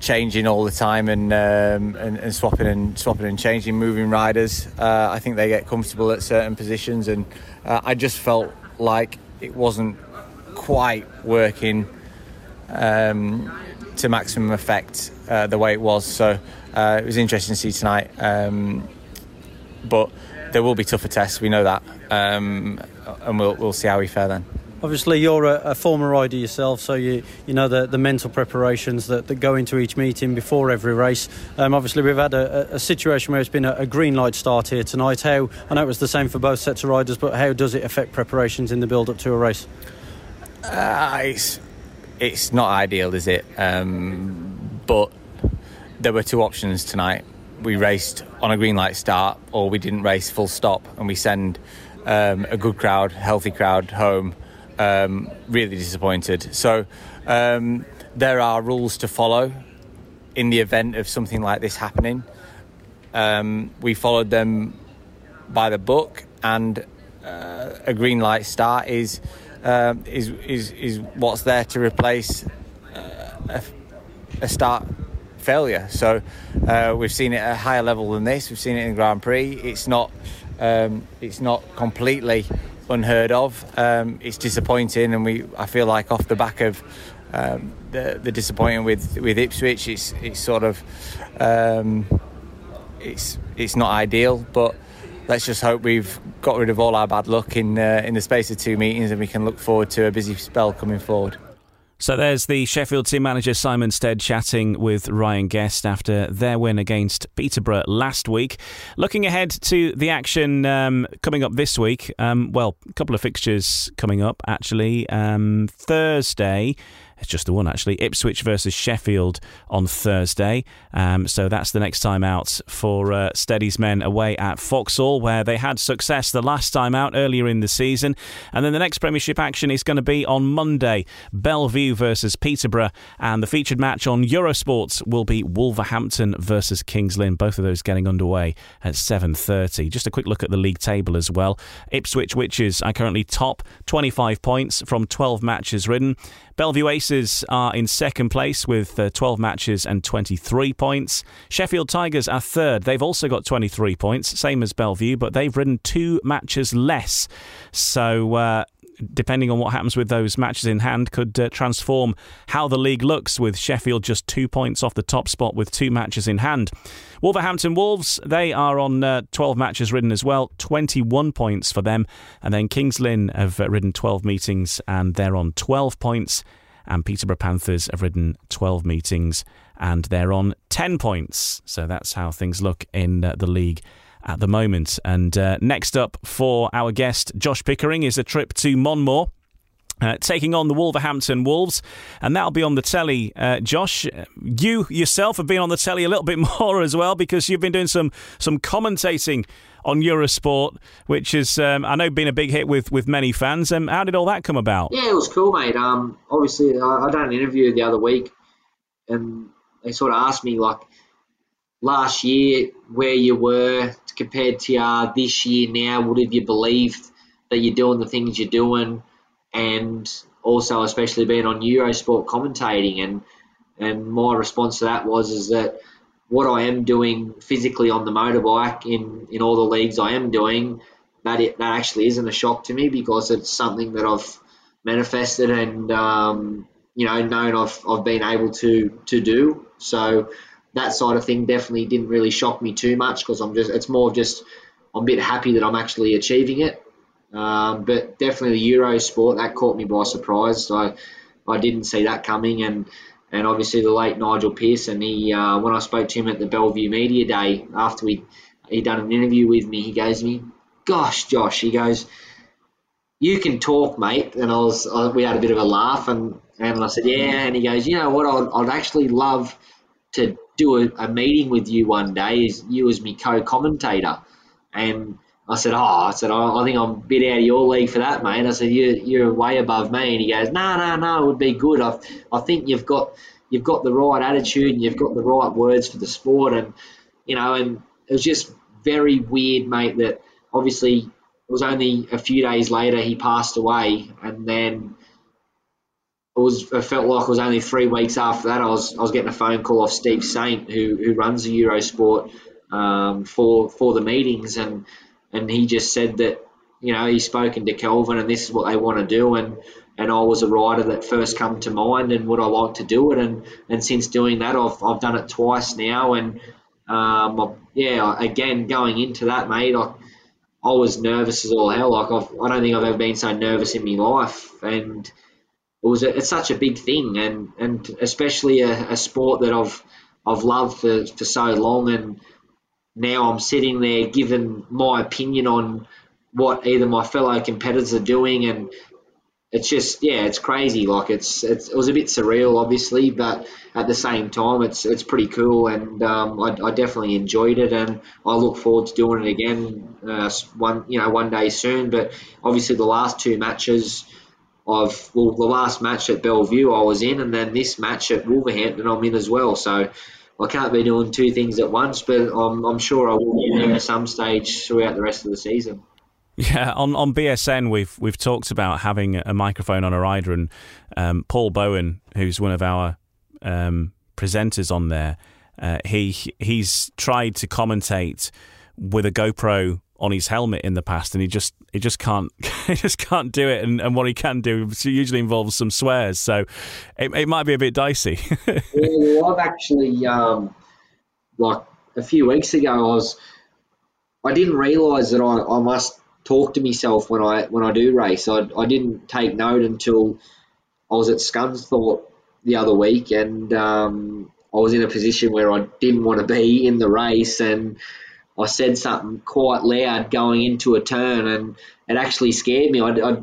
changing all the time and, um, and, and swapping and swapping and changing, moving riders. Uh, I think they get comfortable at certain positions, and uh, I just felt like it wasn't quite working um, to maximum effect uh, the way it was. So uh, it was interesting to see tonight, um, but there will be tougher tests. We know that. And we'll, we'll see how we fare then. Obviously, you're a, a, former rider yourself, so you you know the, the mental preparations that, that go into each meeting before every race. Um, obviously, we've had a, a, situation where it's been a, a, green light start here tonight. How I know it was the same for both sets of riders, but how does it affect preparations in the build up to a race? Uh, it's it's not ideal, is it? Um, but there were two options tonight. We raced on a green light start, or we didn't race full stop, and we send um, a good crowd, healthy crowd home. Um, really disappointed. So um, there are rules to follow in the event of something like this happening. Um, we followed them by the book, and uh, a green light start is uh, is is is what's there to replace uh, a, a, start failure. So uh, we've seen it at a higher level than this. We've seen it in the Grand Prix. It's not um, it's not completely unheard of. Um, it's disappointing, and we I feel like off the back of um, the the disappointing with with Ipswich, it's it's sort of um, it's it's not ideal, but. Let's just hope we've got rid of all our bad luck in uh, in the space of two meetings, and we can look forward to a busy spell coming forward. So there's the Sheffield team manager Simon Stead chatting with Ryan Guest after their win against Peterborough last week. Looking ahead to the action um, coming up this week, um, well, a couple of fixtures coming up actually. Um, Thursday, It's just the one, actually. Ipswich versus Sheffield on Thursday. Um, so that's the next time out for uh, Steady's men away at Foxhall, where they had success the last time out earlier in the season. And then the next Premiership action is going to be on Monday Belle Vue versus Peterborough. And the featured match on Eurosport will be Wolverhampton versus Kings Lynn. Both of those getting underway at 7.30. Just a quick look at the league table as well. Ipswich Witches are currently top, 25 points from 12 matches ridden. Belle Vue Aces are in second place with uh, 12 matches and 23 points. Sheffield Tigers are third. They've also got 23 points, same as Belle Vue, but they've ridden two matches less. So uh, depending on what happens with those matches in hand, could uh, transform how the league looks with Sheffield just two points off the top spot with two matches in hand. Wolverhampton Wolves, they are on uh, 12 matches ridden as well, 21 points for them. And then Kings Lynn have uh, ridden 12 meetings and they're on 12 points. And Peterborough Panthers have ridden 12 meetings and they're on 10 points. So that's how things look in uh, the league at the moment. And uh, next up for our guest, Josh Pickering, is a trip to Monmore. Uh, taking on the Wolverhampton Wolves, and that'll be on the telly. Uh, Josh, you yourself have been on the telly a little bit more as well because you've been doing some some commentating on Eurosport, which is um, I know been a big hit with with many fans. Um, how did all that come about? Yeah, it was cool, mate. Um, obviously, I, I done an interview the other week, and they sort of asked me like last year where you were compared to uh, this year now? What have you believed that you're doing the things you're doing? And also, especially being on Eurosport commentating, and and my response to that was is that what I am doing physically on the motorbike in, in all the leagues I am doing, that it, that actually isn't a shock to me because it's something that I've manifested and um, you know known I've, I've been able to to do. So that side of thing definitely didn't really shock me too much because I'm just it's more of just I'm a bit happy that I'm actually achieving it. Um, but definitely the Eurosport that caught me by surprise. So I didn't see that coming, and and obviously the late Nigel Pearson. He uh, when I spoke to him at the Belle Vue Media Day after we he done an interview with me, he goes to me, "Gosh, Josh," he goes, "You can talk, mate." And I was I, we had a bit of a laugh, and and I said, "Yeah," and he goes, "You know what? I'd, I'd actually love to do a, a meeting with you one day as you as me co-commentator. And I said, oh, I said, I, think I'm a bit out of your league for that, mate. I said, you, you're way above me. And he goes, no, no, no, it would be good. I, I think you've got you've got the right attitude and you've got the right words for the sport. And, you know, and it was just very weird, mate, that obviously it was only a few days later he passed away. And then it was it felt like it was only three weeks after that I was I was getting a phone call off Steve Saint who who runs the Eurosport um, for for the meetings and and he just said that you know he's spoken to Kelvin and this is what they want to do. And and I was a rider that first come to mind and would I like to do it? And and since doing that I've I've done it twice now. And um, yeah again going into that mate I I was nervous as all hell. Like I've, I don't think I've ever been so nervous in my life. And it was a, it's such a big thing, and and especially a, a sport that I've I've loved for, for so long, and now I'm sitting there giving my opinion on what either my fellow competitors are doing, and it's just yeah, it's crazy. Like it's, it's it was a bit surreal, obviously, but at the same time, it's it's pretty cool, and um, I, I, definitely enjoyed it, and I look forward to doing it again uh, one you know one day soon. But obviously, the last two matches I've well the last match at Belle Vue I was in, and then this match at Wolverhampton I'm in as well. So I can't be doing two things at once, but I'm, I'm sure I will be at some stage throughout the rest of the season. Yeah, on, on BSN we've we've talked about having a microphone on a rider, and um, Paul Bowen, who's one of our um, presenters on there, uh, he he's tried to commentate with a GoPro on his helmet in the past, and he just he just can't he just can't do it. And, and what he can do usually involves some swears, so it, it might be a bit dicey. I've actually um, like a few weeks ago, I was I didn't realise that I, I must talk to myself when I when I do race. I, I didn't take note until I was at Scunthorpe the other week, and um, I was in a position where I didn't want to be in the race, and I said something quite loud going into a turn, and it actually scared me. I, I,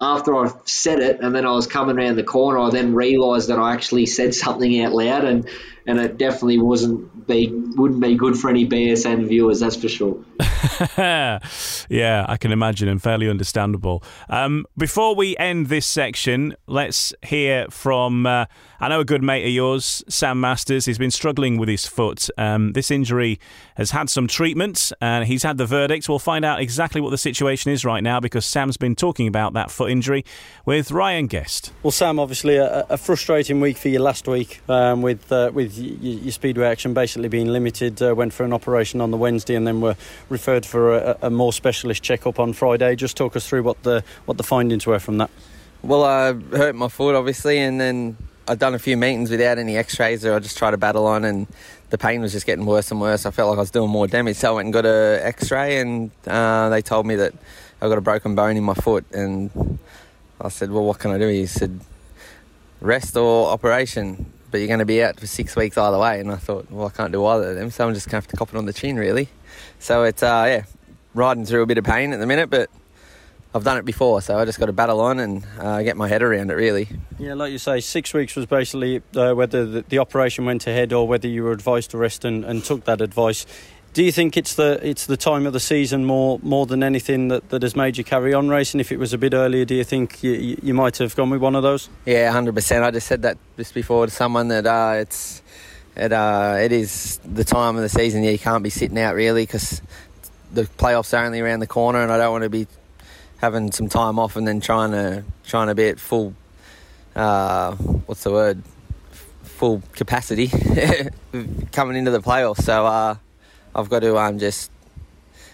after I said it and then I was coming around the corner, I then realised that I actually said something out loud, and and it definitely wasn't be wouldn't be good for any BSN viewers, that's for sure. yeah, I can imagine, and fairly understandable. Um, before we end this section, let's hear from. Uh, I know a good mate of yours, Sam Masters. He's been struggling with his foot. Um, this injury has had some treatment, and he's had the verdict. We'll find out exactly what the situation is right now because Sam's been talking about that foot injury with Ryan Guest. Well, Sam, obviously a, a frustrating week for you last week um, with uh, with your, your speedway action basically being limited. Uh, went for an operation on the Wednesday and then were referred for a, a more specialist checkup on Friday. Just talk us through what the what the findings were from that. Well, I hurt my foot obviously, and then I'd done a few meetings without any X-rays, or I just tried to battle on, and the pain was just getting worse and worse. I felt like I was doing more damage, so I went and got a X-ray, and uh, they told me that I got a broken bone in my foot, and I said, "Well, what can I do?" He said, "Rest or operation." But you're going to be out for six weeks either way, and I thought, well, I can't do either of them, so I'm just going to have to cop it on the chin, really. So it's uh, yeah, riding through a bit of pain at the minute, but I've done it before, so I just got to battle on and uh, get my head around it. Really. Yeah, like you say, six weeks was basically uh, whether the, the, operation went ahead or whether you were advised to rest and, and, took that advice. Do you think it's the it's the time of the season more more than anything that, that has made you carry on racing? If it was a bit earlier, do you think you, you might have gone with one of those? Yeah, hundred percent. I just said that just before to someone that uh, it's it uh, it is the time of the season. Yeah, you can't be sitting out really because the playoffs are only around the corner, and I don't want to be having some time off and then trying to trying to be at full uh, what's the word full capacity coming into the playoffs. So uh, I've got to um, just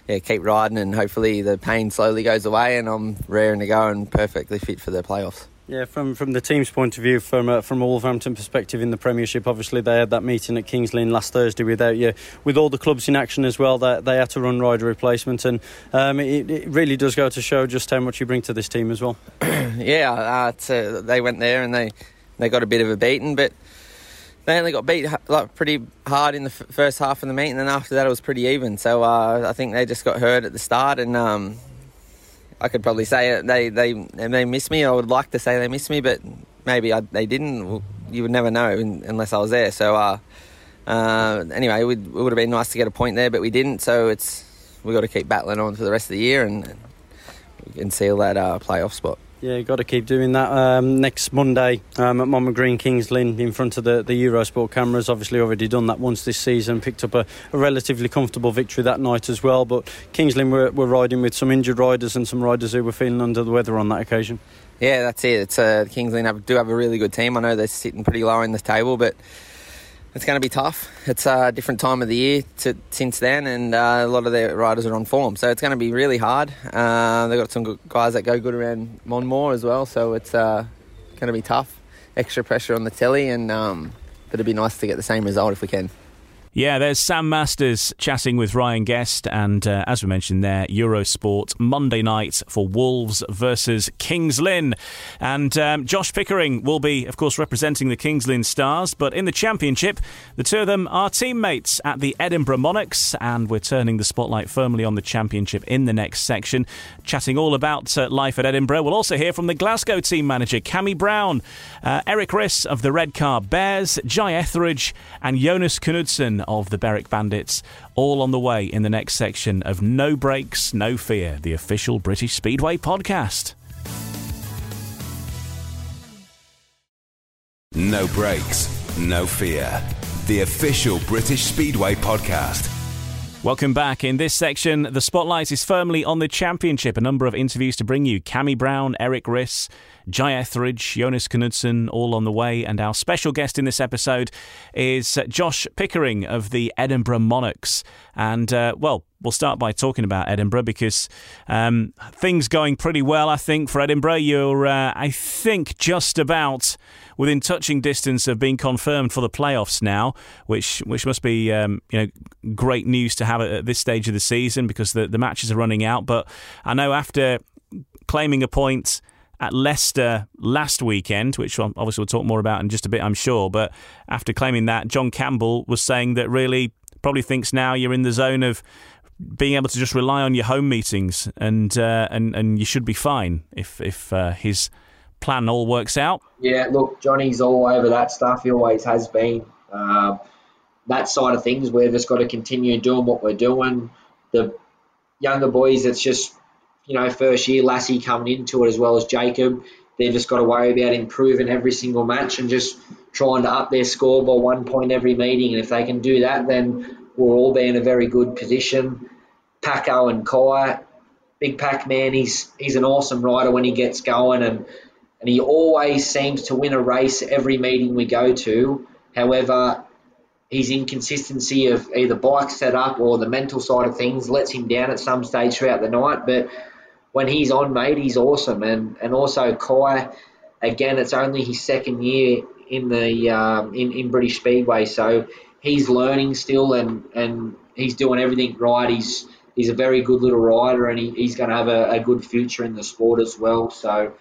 yeah keep riding and hopefully the pain slowly goes away and I'm raring to go and perfectly fit for the playoffs. Yeah, from from the team's point of view, from uh, from a Wolverhampton perspective in the Premiership, obviously they had that meeting at Kings Lynn last Thursday without you, with all the clubs in action as well. They, they had to run rider replacement, and um, it, it, really does go to show just how much you bring to this team as well. yeah, uh, uh, they went there and they they got a bit of a beating, but they only got beat like pretty hard in the f- first half of the meet, and then after that it was pretty even. So uh, I think they just got hurt at the start, and um, I could probably say they they they miss me. I would like to say they miss me, but maybe I, they didn't. You would never know unless I was there. So uh, uh, anyway, it would, it would have been nice to get a point there, but we didn't. So it's we got to keep battling on for the rest of the year and and seal that uh, playoff spot. Yeah, got to keep doing that. Um, next Monday um, at Monmore Green, Kings Lynn, in front of the, the Eurosport cameras. Obviously, already done that once this season. Picked up a, a relatively comfortable victory that night as well. But Kings Lynn were, were, riding with some injured riders and some riders who were feeling under the weather on that occasion. Yeah, that's it. It's uh, Kings Lynn have, do have a really good team. I know they're sitting pretty low in the table, but it's going to be tough. It's a different time of the year to, since then, and uh, a lot of their riders are on form, so it's going to be really hard. Uh, they've got some guys that go good around Monmore as well, so it's uh, going to be tough. Extra pressure on the telly, and um, but it'd be nice to get the same result if we can. Yeah, there's Sam Masters chatting with Ryan Guest, and uh, as we mentioned there, Eurosport Monday night for Wolves versus Kings Lynn. And um, Josh Pickering will be, of course, representing the Kings Lynn Stars, but in the Championship, the two of them are teammates at the Edinburgh Monarchs, and we're turning the spotlight firmly on the Championship in the next section, chatting all about uh, life at Edinburgh. We'll also hear from the Glasgow team manager, Cami Brown, uh, Erik Riss of the Redcar Bears, Jye Etheridge, and Jonas Knudsen of the Berwick Bandits, all on the way in the next section of No Brakes, No Fear, the official British Speedway podcast. No Brakes, No Fear, the official British Speedway podcast. Welcome back. In this section, the spotlight is firmly on the championship. A number of interviews to bring you. Cami Brown, Erik Riss, Jye Etheridge, Jonas Knudsen, all on the way. And our special guest in this episode is Josh Pickering of the Edinburgh Monarchs. And, uh, well, we'll start by talking about Edinburgh because um, things going pretty well, I think, for Edinburgh. You're, uh, I think, just about within touching distance of being confirmed for the playoffs now, which which must be um, you know great news to have at this stage of the season because the the matches are running out. But I know after claiming a point at Leicester last weekend, which obviously we'll talk more about in just a bit, I'm sure. But after claiming that, John Campbell was saying that really probably thinks now you're in the zone of being able to just rely on your home meetings, and uh, and and you should be fine if if uh, his plan all works out. Yeah, look, Johnny's all over that stuff. He always has been. Um, that side of things, we've just got to continue doing what we're doing. The younger boys, it's just you know first year Lassie coming into it as well as Jacob. They've just got to worry about improving every single match and just trying to up their score by one point every meeting. And if they can do that, then we'll all be in a very good position. Paco and Kai, big pack man, he's he's an awesome rider when he gets going, and and he always seems to win a race every meeting we go to. However, his inconsistency of either bike setup or the mental side of things lets him down at some stage throughout the night. But when he's on, mate, he's awesome. And and also Kai, again, it's only his second year in the um, in in British Speedway, so he's learning still, and and he's doing everything right. He's he's a very good little rider, and he, he's going to have a, a good future in the sport as well. So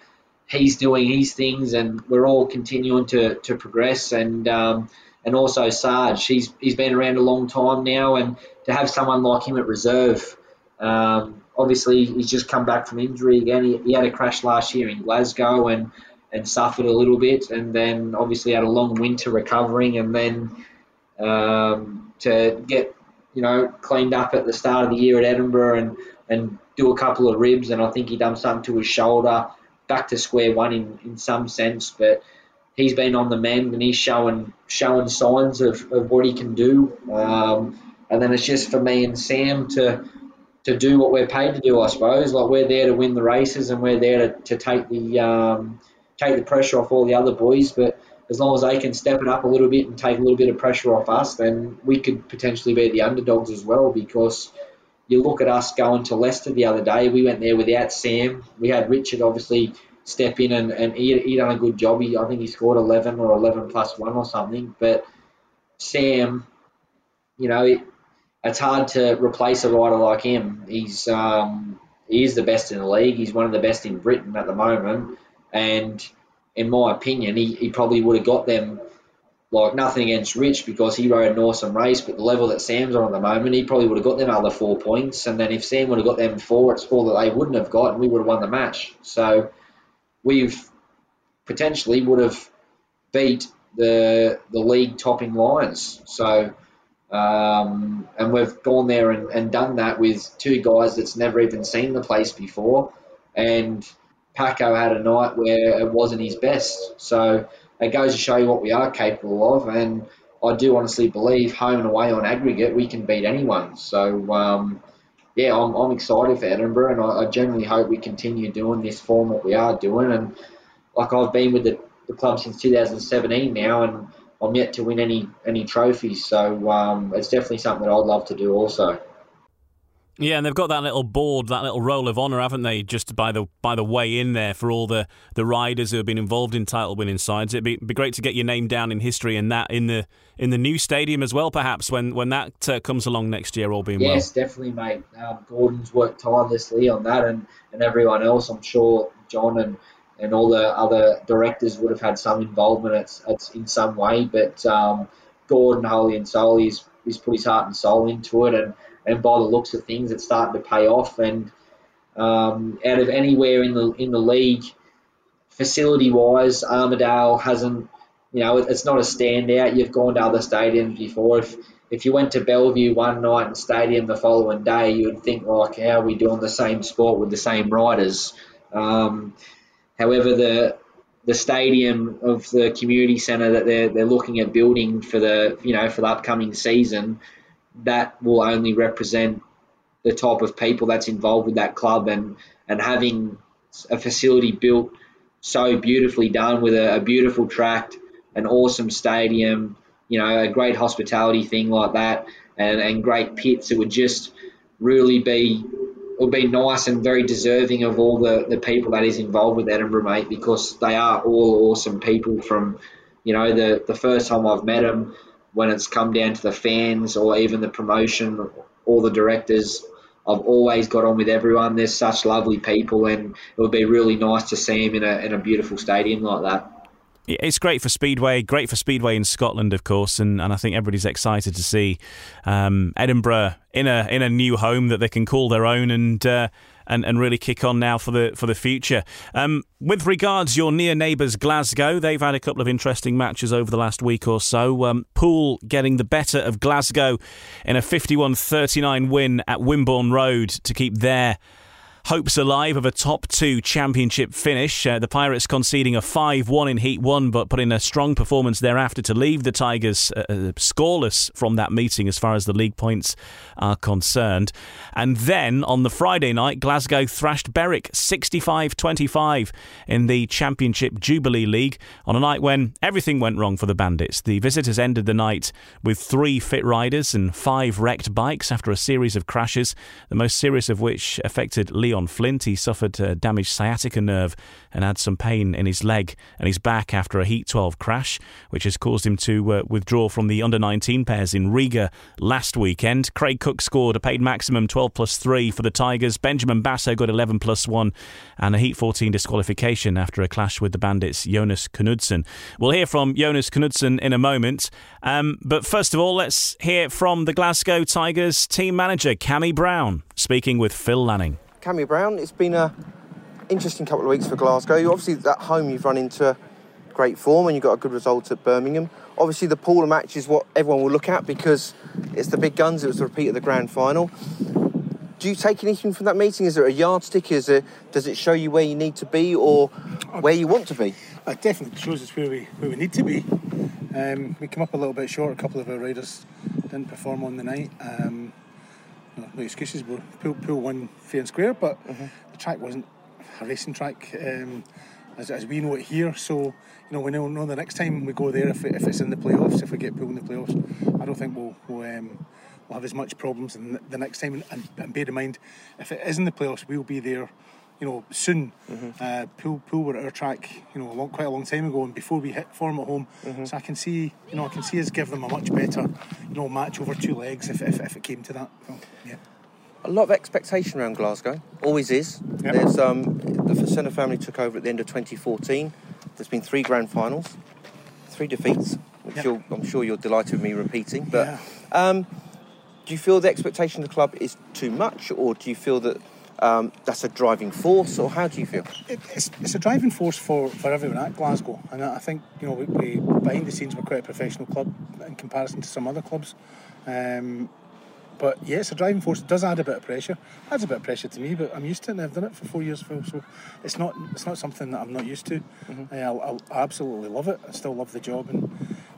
he's doing his things, and we're all continuing to, to progress. And um, and also Sarge, he's he's been around a long time now, and to have someone like him at reserve, um, obviously he's just come back from injury again. He, he had a crash last year in Glasgow and and suffered a little bit, and then obviously had a long winter recovering, and then um, to get you know cleaned up at the start of the year at Edinburgh and and do a couple of ribs, and I think he done something to his shoulder, back to square one in, in some sense, but he's been on the mend and he's showing showing signs of, of what he can do. Um, and then it's just for me and Sam to to do what we're paid to do, I suppose. Like we're there to win the races and we're there to, to take the um, take the pressure off all the other boys. But as long as they can step it up a little bit and take a little bit of pressure off us, then we could potentially be the underdogs as well. Because you look at us going to Leicester the other day, we went there without Sam. We had Richard obviously step in and, and he, he done a good job. He, I think he scored 11 or 11 plus one or something. But Sam, you know, it, it's hard to replace a rider like him. He's um, he is the best in the league. He's one of the best in Britain at the moment. And in my opinion, he, he probably would have got them like nothing against Rich because he rode an awesome race, but the level that Sam's on at the moment, he probably would have got them other four points. And then if Sam would have got them four, it's four that they wouldn't have got, and we would have won the match. So we've potentially would have beat the the league topping Lions. So um, and we've gone there and, and done that with two guys that's never even seen the place before. And Paco had a night where it wasn't his best. So it goes to show you what we are capable of. And I do honestly believe home and away on aggregate, we can beat anyone. So, um, yeah, I'm, I'm excited for Edinburgh, and I, I genuinely hope we continue doing this form what we are doing. And like I've been with the, the club since 2017 now, and I'm yet to win any any trophies. So um, it's definitely something that I'd love to do also. Yeah, and they've got that little board, that little roll of honour, haven't they? Just by the by the way in there for all the, the riders who have been involved in title winning sides. It'd be, be great to get your name down in history and that in the in the new stadium as well, perhaps when when that uh, comes along next year, all being yes, well. Yes, definitely, mate. Um, Gordon's worked tirelessly on that, and, and everyone else. I'm sure John and, and all the other directors would have had some involvement it's, it's in some way, but um, Gordon, wholly and solely, he's, he's put his heart and soul into it, and and by the looks of things, it's starting to pay off. And um, out of anywhere in the in the league, facility wise, Armadale hasn't. You know, it's not a standout. You've gone to other stadiums before. If if you went to Belle Vue one night and stadium the following day, you would think like, how are we doing the same sport with the same riders? Um, however, the the stadium of the community centre that they're, they're looking at building for the you know for the upcoming season that will only represent the type of people that's involved with that club and and having a facility built so beautifully done with a, a beautiful track, an awesome stadium, you know, a great hospitality thing like that, and, and great pits. It would just really be it would be nice and very deserving of all the, the people that is involved with Edinburgh, mate, because they are all awesome people from, you know, the, the first time I've met them when it's come down to the fans or even the promotion or the directors. I've always got on with everyone. There's such lovely people, and it would be really nice to see them in a, in a beautiful stadium like that. It's great for Speedway, great for Speedway in Scotland, of course, and, and I think everybody's excited to see um, Edinburgh in a in a new home that they can call their own and. Uh, and, and really kick on now for the for the future. Um, with regards your near neighbours Glasgow, they've had a couple of interesting matches over the last week or so. Um, Poole getting the better of Glasgow in a 51-39 win at Wimborne Road to keep their hopes alive of a top two championship finish. Uh, the Pirates conceding a 5 1 in Heat 1, but putting a strong performance thereafter to leave the Tigers uh, uh, scoreless from that meeting as far as the league points are concerned. And then on the Friday night, Glasgow thrashed Berwick 65 25 in the Championship Jubilee League on a night when everything went wrong for the Bandits. The visitors ended the night with three fit riders and five wrecked bikes after a series of crashes, the most serious of which affected Leon. Leon Flint. He suffered a damaged sciatica nerve and had some pain in his leg and his back after a Heat 12 crash, which has caused him to uh, withdraw from the under 19 pairs in Riga last weekend. Craig Cook scored a paid maximum 12 plus 3 for the Tigers. Benjamin Basso got 11 plus 1 and a Heat 14 disqualification after a clash with the Bandits' Jonas Knudsen. We'll hear from Jonas Knudsen in a moment. Um, but first of all, let's hear from the Glasgow Tigers team manager, Cami Brown, speaking with Phil Lanning. Cami Brown. It's been a interesting couple of weeks for Glasgow. Obviously, at home you've run into great form and you got a good result at Birmingham. Obviously, the Paula match is what everyone will look at because it's the big guns. It was the repeat of the grand final. Do you take anything from that meeting? Is there a yardstick? Is it does it show you where you need to be or where you want to be? It definitely shows us where we where we need to be. Um, we come up a little bit short. A couple of our riders didn't perform on the night. Um, no, excuses. We're Poole, Poole won fair and square, but mm-hmm. the track wasn't a racing track um, as, as, we know it here. So you know we know, know the next time we go there if, it, if it's in the playoffs, if we get pulled in the playoffs, I don't think we'll. we'll um, we'll have as much problems the next time. And, and, bear in mind, if it is in the playoffs, we'll be there you know, soon. Mm-hmm. Uh, Poole, Poole were at our track, you know, a long, quite a long time ago, and before we hit form at home, mm-hmm. so I can see, you know, I can see us give them a much better, you know, match over two legs if, if, if it came to that. So, yeah. A lot of expectation around Glasgow, always is. Yep. There's um, the Facena family took over at the end of 2014. There's been three grand finals, three defeats, which yep. I'm sure you're delighted with me repeating. But yeah. um, do you feel the expectation of the club is too much, or do you feel that um, that's a driving force, or how do you feel? It, it's, it's, a driving force for, for everyone at Glasgow, and I think you know we, we, behind the scenes we're quite a professional club in comparison to some other clubs. Um, but yeah, it's a driving force. It does add a bit of pressure. It adds a bit of pressure to me, but I'm used to it. and I've done it for four years, Phil. So it's not it's not something that I'm not used to. Mm-hmm. I, I, absolutely love it. I still love the job, and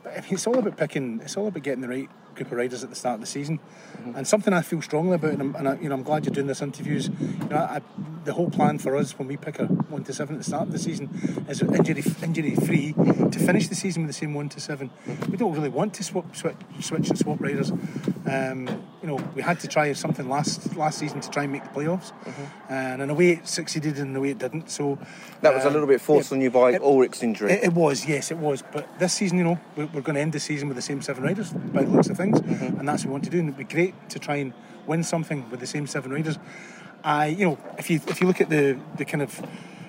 but I mean, it's all about picking. It's all about getting the right group of riders at the start of the season, mm-hmm. and something I feel strongly about. And, I'm, and I, you know, I'm glad you're doing this interviews. You know, I, the whole plan for us when we pick a one to seven at the start of the season is injury injury free to finish the season with the same one to 7 mm-hmm. We don't really want to swap, switch, switch and swap riders. Um, you know, we had to try something last last season to try and make the playoffs, mm-hmm. and in a way it succeeded, and in a way it didn't. So that was a little bit forced on you by it, Ulrich's injury. It, it, was, yes, it was. But this season, you know, we're, we're going to end the season with the same seven riders by the looks of things, mm-hmm. and that's what we want to do. And it'd be great to try and win something with the same seven riders. I, you know, if you if you look at the the kind of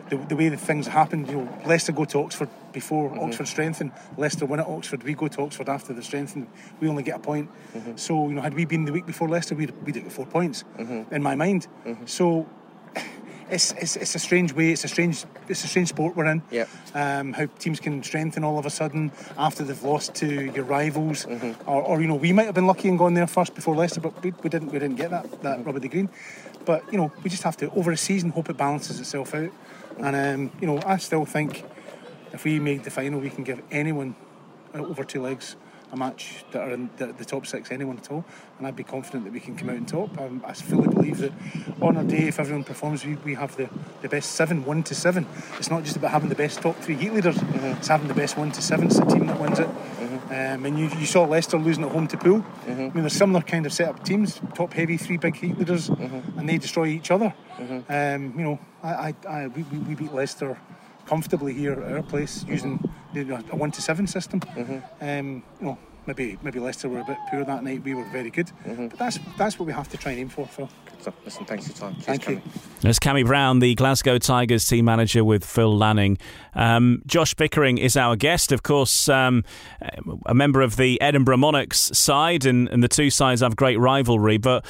the, the way the things happened, you know, Leicester go to Oxford before mm-hmm. Oxford strengthen. Leicester win at Oxford. We go to Oxford after the strengthen. We only get a point. Mm-hmm. So you know, had we been the week before Leicester, we'd we'd get four points mm-hmm. in my mind. Mm-hmm. So. It's, it's, it's a strange way. It's a strange it's a strange sport we're in. Yep. Um, how teams can strengthen all of a sudden after they've lost to your rivals, mm-hmm. or, or, you know we might have been lucky and gone there first before Leicester, but we, we didn't we didn't get that that mm-hmm. the green. But you know we just have to over a season hope it balances itself out. And um, you know, I still think if we make the final, we can give anyone over two legs a match that are in the, the, top six, anyone at all, and I'd be confident that we can come out on top. Um, I fully believe that on our day, if everyone performs, we, we have the, the best seven, one to seven. It's not just about having the best top three heat leaders, mm-hmm. it's having the best one to seven. It's the team that wins it. Mm-hmm. Um, and you, you saw Leicester losing at home to Poole. Mm-hmm. I mean, there's similar kind of set up teams, top heavy, three big heat leaders, mm-hmm. and they destroy each other. Mm-hmm. Um, you know, I, I, I we, we beat Leicester comfortably here at our place using you know, a one to seven system. Mm-hmm. Um, you know, maybe maybe Leicester were a bit poor that night. We were very good, Mm-hmm. but that's that's what we have to try and aim for. Phil. So, listen, thanks for your time. Cheers, Thank you. Cami. There's Cami Brown, the Glasgow Tigers team manager with Phil Lanning. Um, Josh Pickering is our guest, of course, um, a member of the Edinburgh Monarchs side, and, and the two sides have great rivalry, but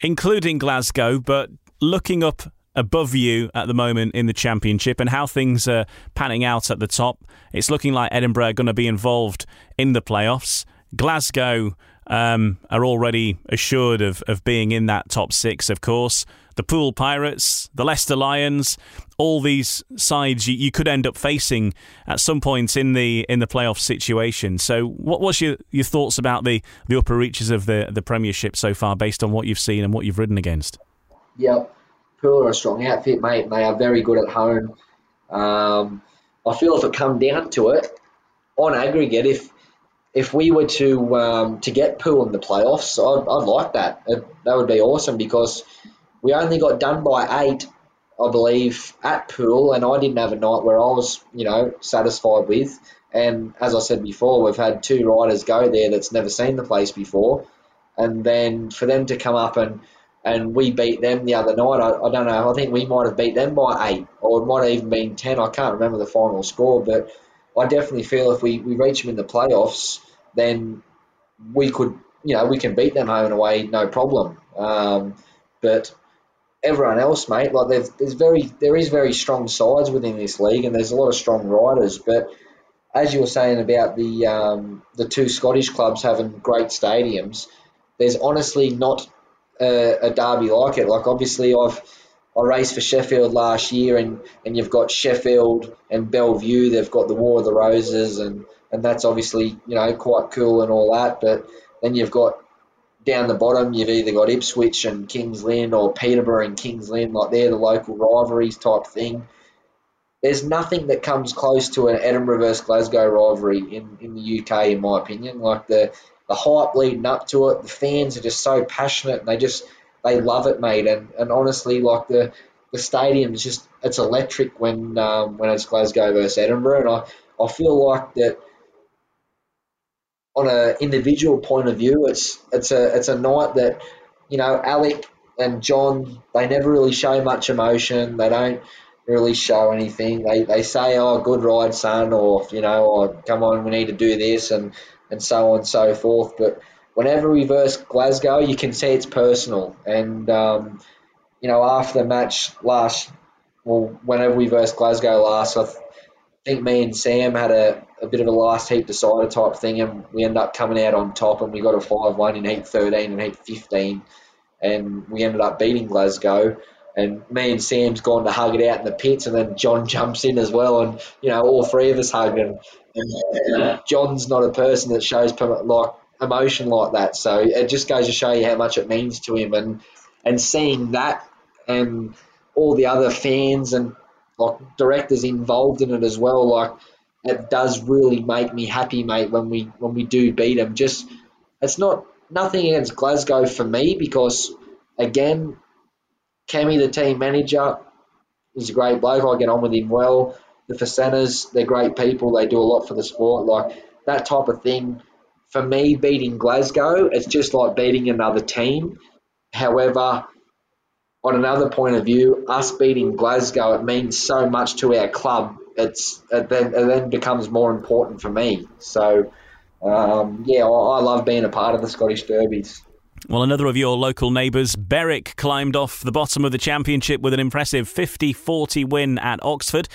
including Glasgow, but looking up above you at the moment in the championship and how things are panning out at the top, it's looking like Edinburgh are going to be involved in the playoffs. Glasgow um, are already assured of, of being in that top six, of course. The Poole Pirates, the Leicester Lions, all these sides you, you could end up facing at some point in the in the playoff situation. So, what was your, your thoughts about the, the upper reaches of the the Premiership so far, based on what you've seen and what you've ridden against? Yep, Poole are a strong outfit, mate, they are very good at home. Um, I feel if it come down to it, on aggregate, if if we were to um, to get Poole in the playoffs, I'd, I'd like that. It, that would be awesome because we only got done by eight, I believe, at Poole, and I didn't have a night where I was, you know, satisfied with. And as I said before, we've had two riders go there that's never seen the place before, and then for them to come up and and we beat them the other night. I, I don't know. I think we might have beat them by eight, or it might have even been ten. I can't remember the final score, but I definitely feel if we, we reach them in the playoffs, then we could, you know, we can beat them home and away, no problem. Um, but everyone else, mate, like there's, very there is very strong sides within this league, and there's a lot of strong riders. But as you were saying about the um, the two Scottish clubs having great stadiums, there's honestly not a, a derby like it. Like obviously, I've I raced for Sheffield last year, and, and you've got Sheffield and Belle Vue. They've got the War of the Roses, and, and that's obviously you know quite cool and all that. But then you've got down the bottom, you've either got Ipswich and Kings Lynn or Peterborough and Kings Lynn, like they're the local rivalries type thing. There's nothing that comes close to an Edinburgh versus Glasgow rivalry in, in the UK, in my opinion. Like the the hype leading up to it, the fans are just so passionate and they just they love it, mate. And and honestly, like the the stadium is just it's electric when um, when it's Glasgow versus Edinburgh, and I, I feel like that on an individual point of view, it's it's a it's a night that you know Alec and John they never really show much emotion. They don't really show anything. They they say, "Oh, good ride, son," or you know, "Oh, come on, we need to do this," and and so on and so forth. But whenever we verse Glasgow, you can see it's personal. And um, you know, after the match last, well, whenever we versed Glasgow last, I th- think me and Sam had a, a bit of a last heat decider type thing, and we ended up coming out on top, and we got a five-one in heat 13 and heat 15, and we ended up beating Glasgow. And me and Sam's gone to hug it out in the pits, and then John jumps in as well, and you know all three of us hugged. And, and John's not a person that shows like emotion like that, so it just goes to show you how much it means to him. And and seeing that, and all the other fans and like directors involved in it as well, like it does really make me happy, mate. When we when we do beat them, just it's not nothing against Glasgow for me because again Cami, the team manager, is a great bloke. I get on with him well. The Facenas, they're great people. They do a lot for the sport. Like that type of thing. For me, beating Glasgow, it's just like beating another team. However, on another point of view, us beating Glasgow, it means so much to our club. It's it then it then becomes more important for me. So, um, yeah, I, I love being a part of the Scottish derbies. Well, another of your local neighbours, Berwick, climbed off the bottom of the championship with an impressive 50 40 win at Oxford.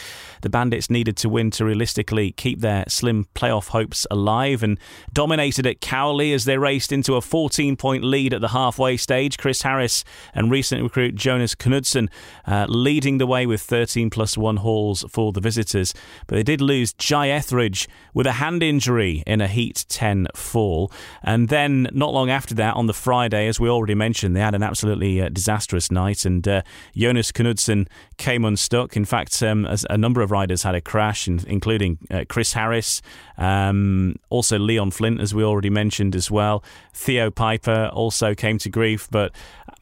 The Bandits needed to win to realistically keep their slim playoff hopes alive and dominated at Cowley as they raced into a 14 point lead at the halfway stage. Chris Harris and recent recruit Jonas Knudsen uh, leading the way with 13 plus 1 hauls for the visitors. But they did lose Jye Etheridge with a hand injury in a Heat 10 fall. And then, not long after that, on the Friday, as we already mentioned, they had an absolutely uh, disastrous night, and uh, Jonas Knudsen came unstuck. In fact, um, a number of riders had a crash, including uh, Chris Harris, um, also Leon Flint, as we already mentioned as well. Theo Pijper also came to grief, but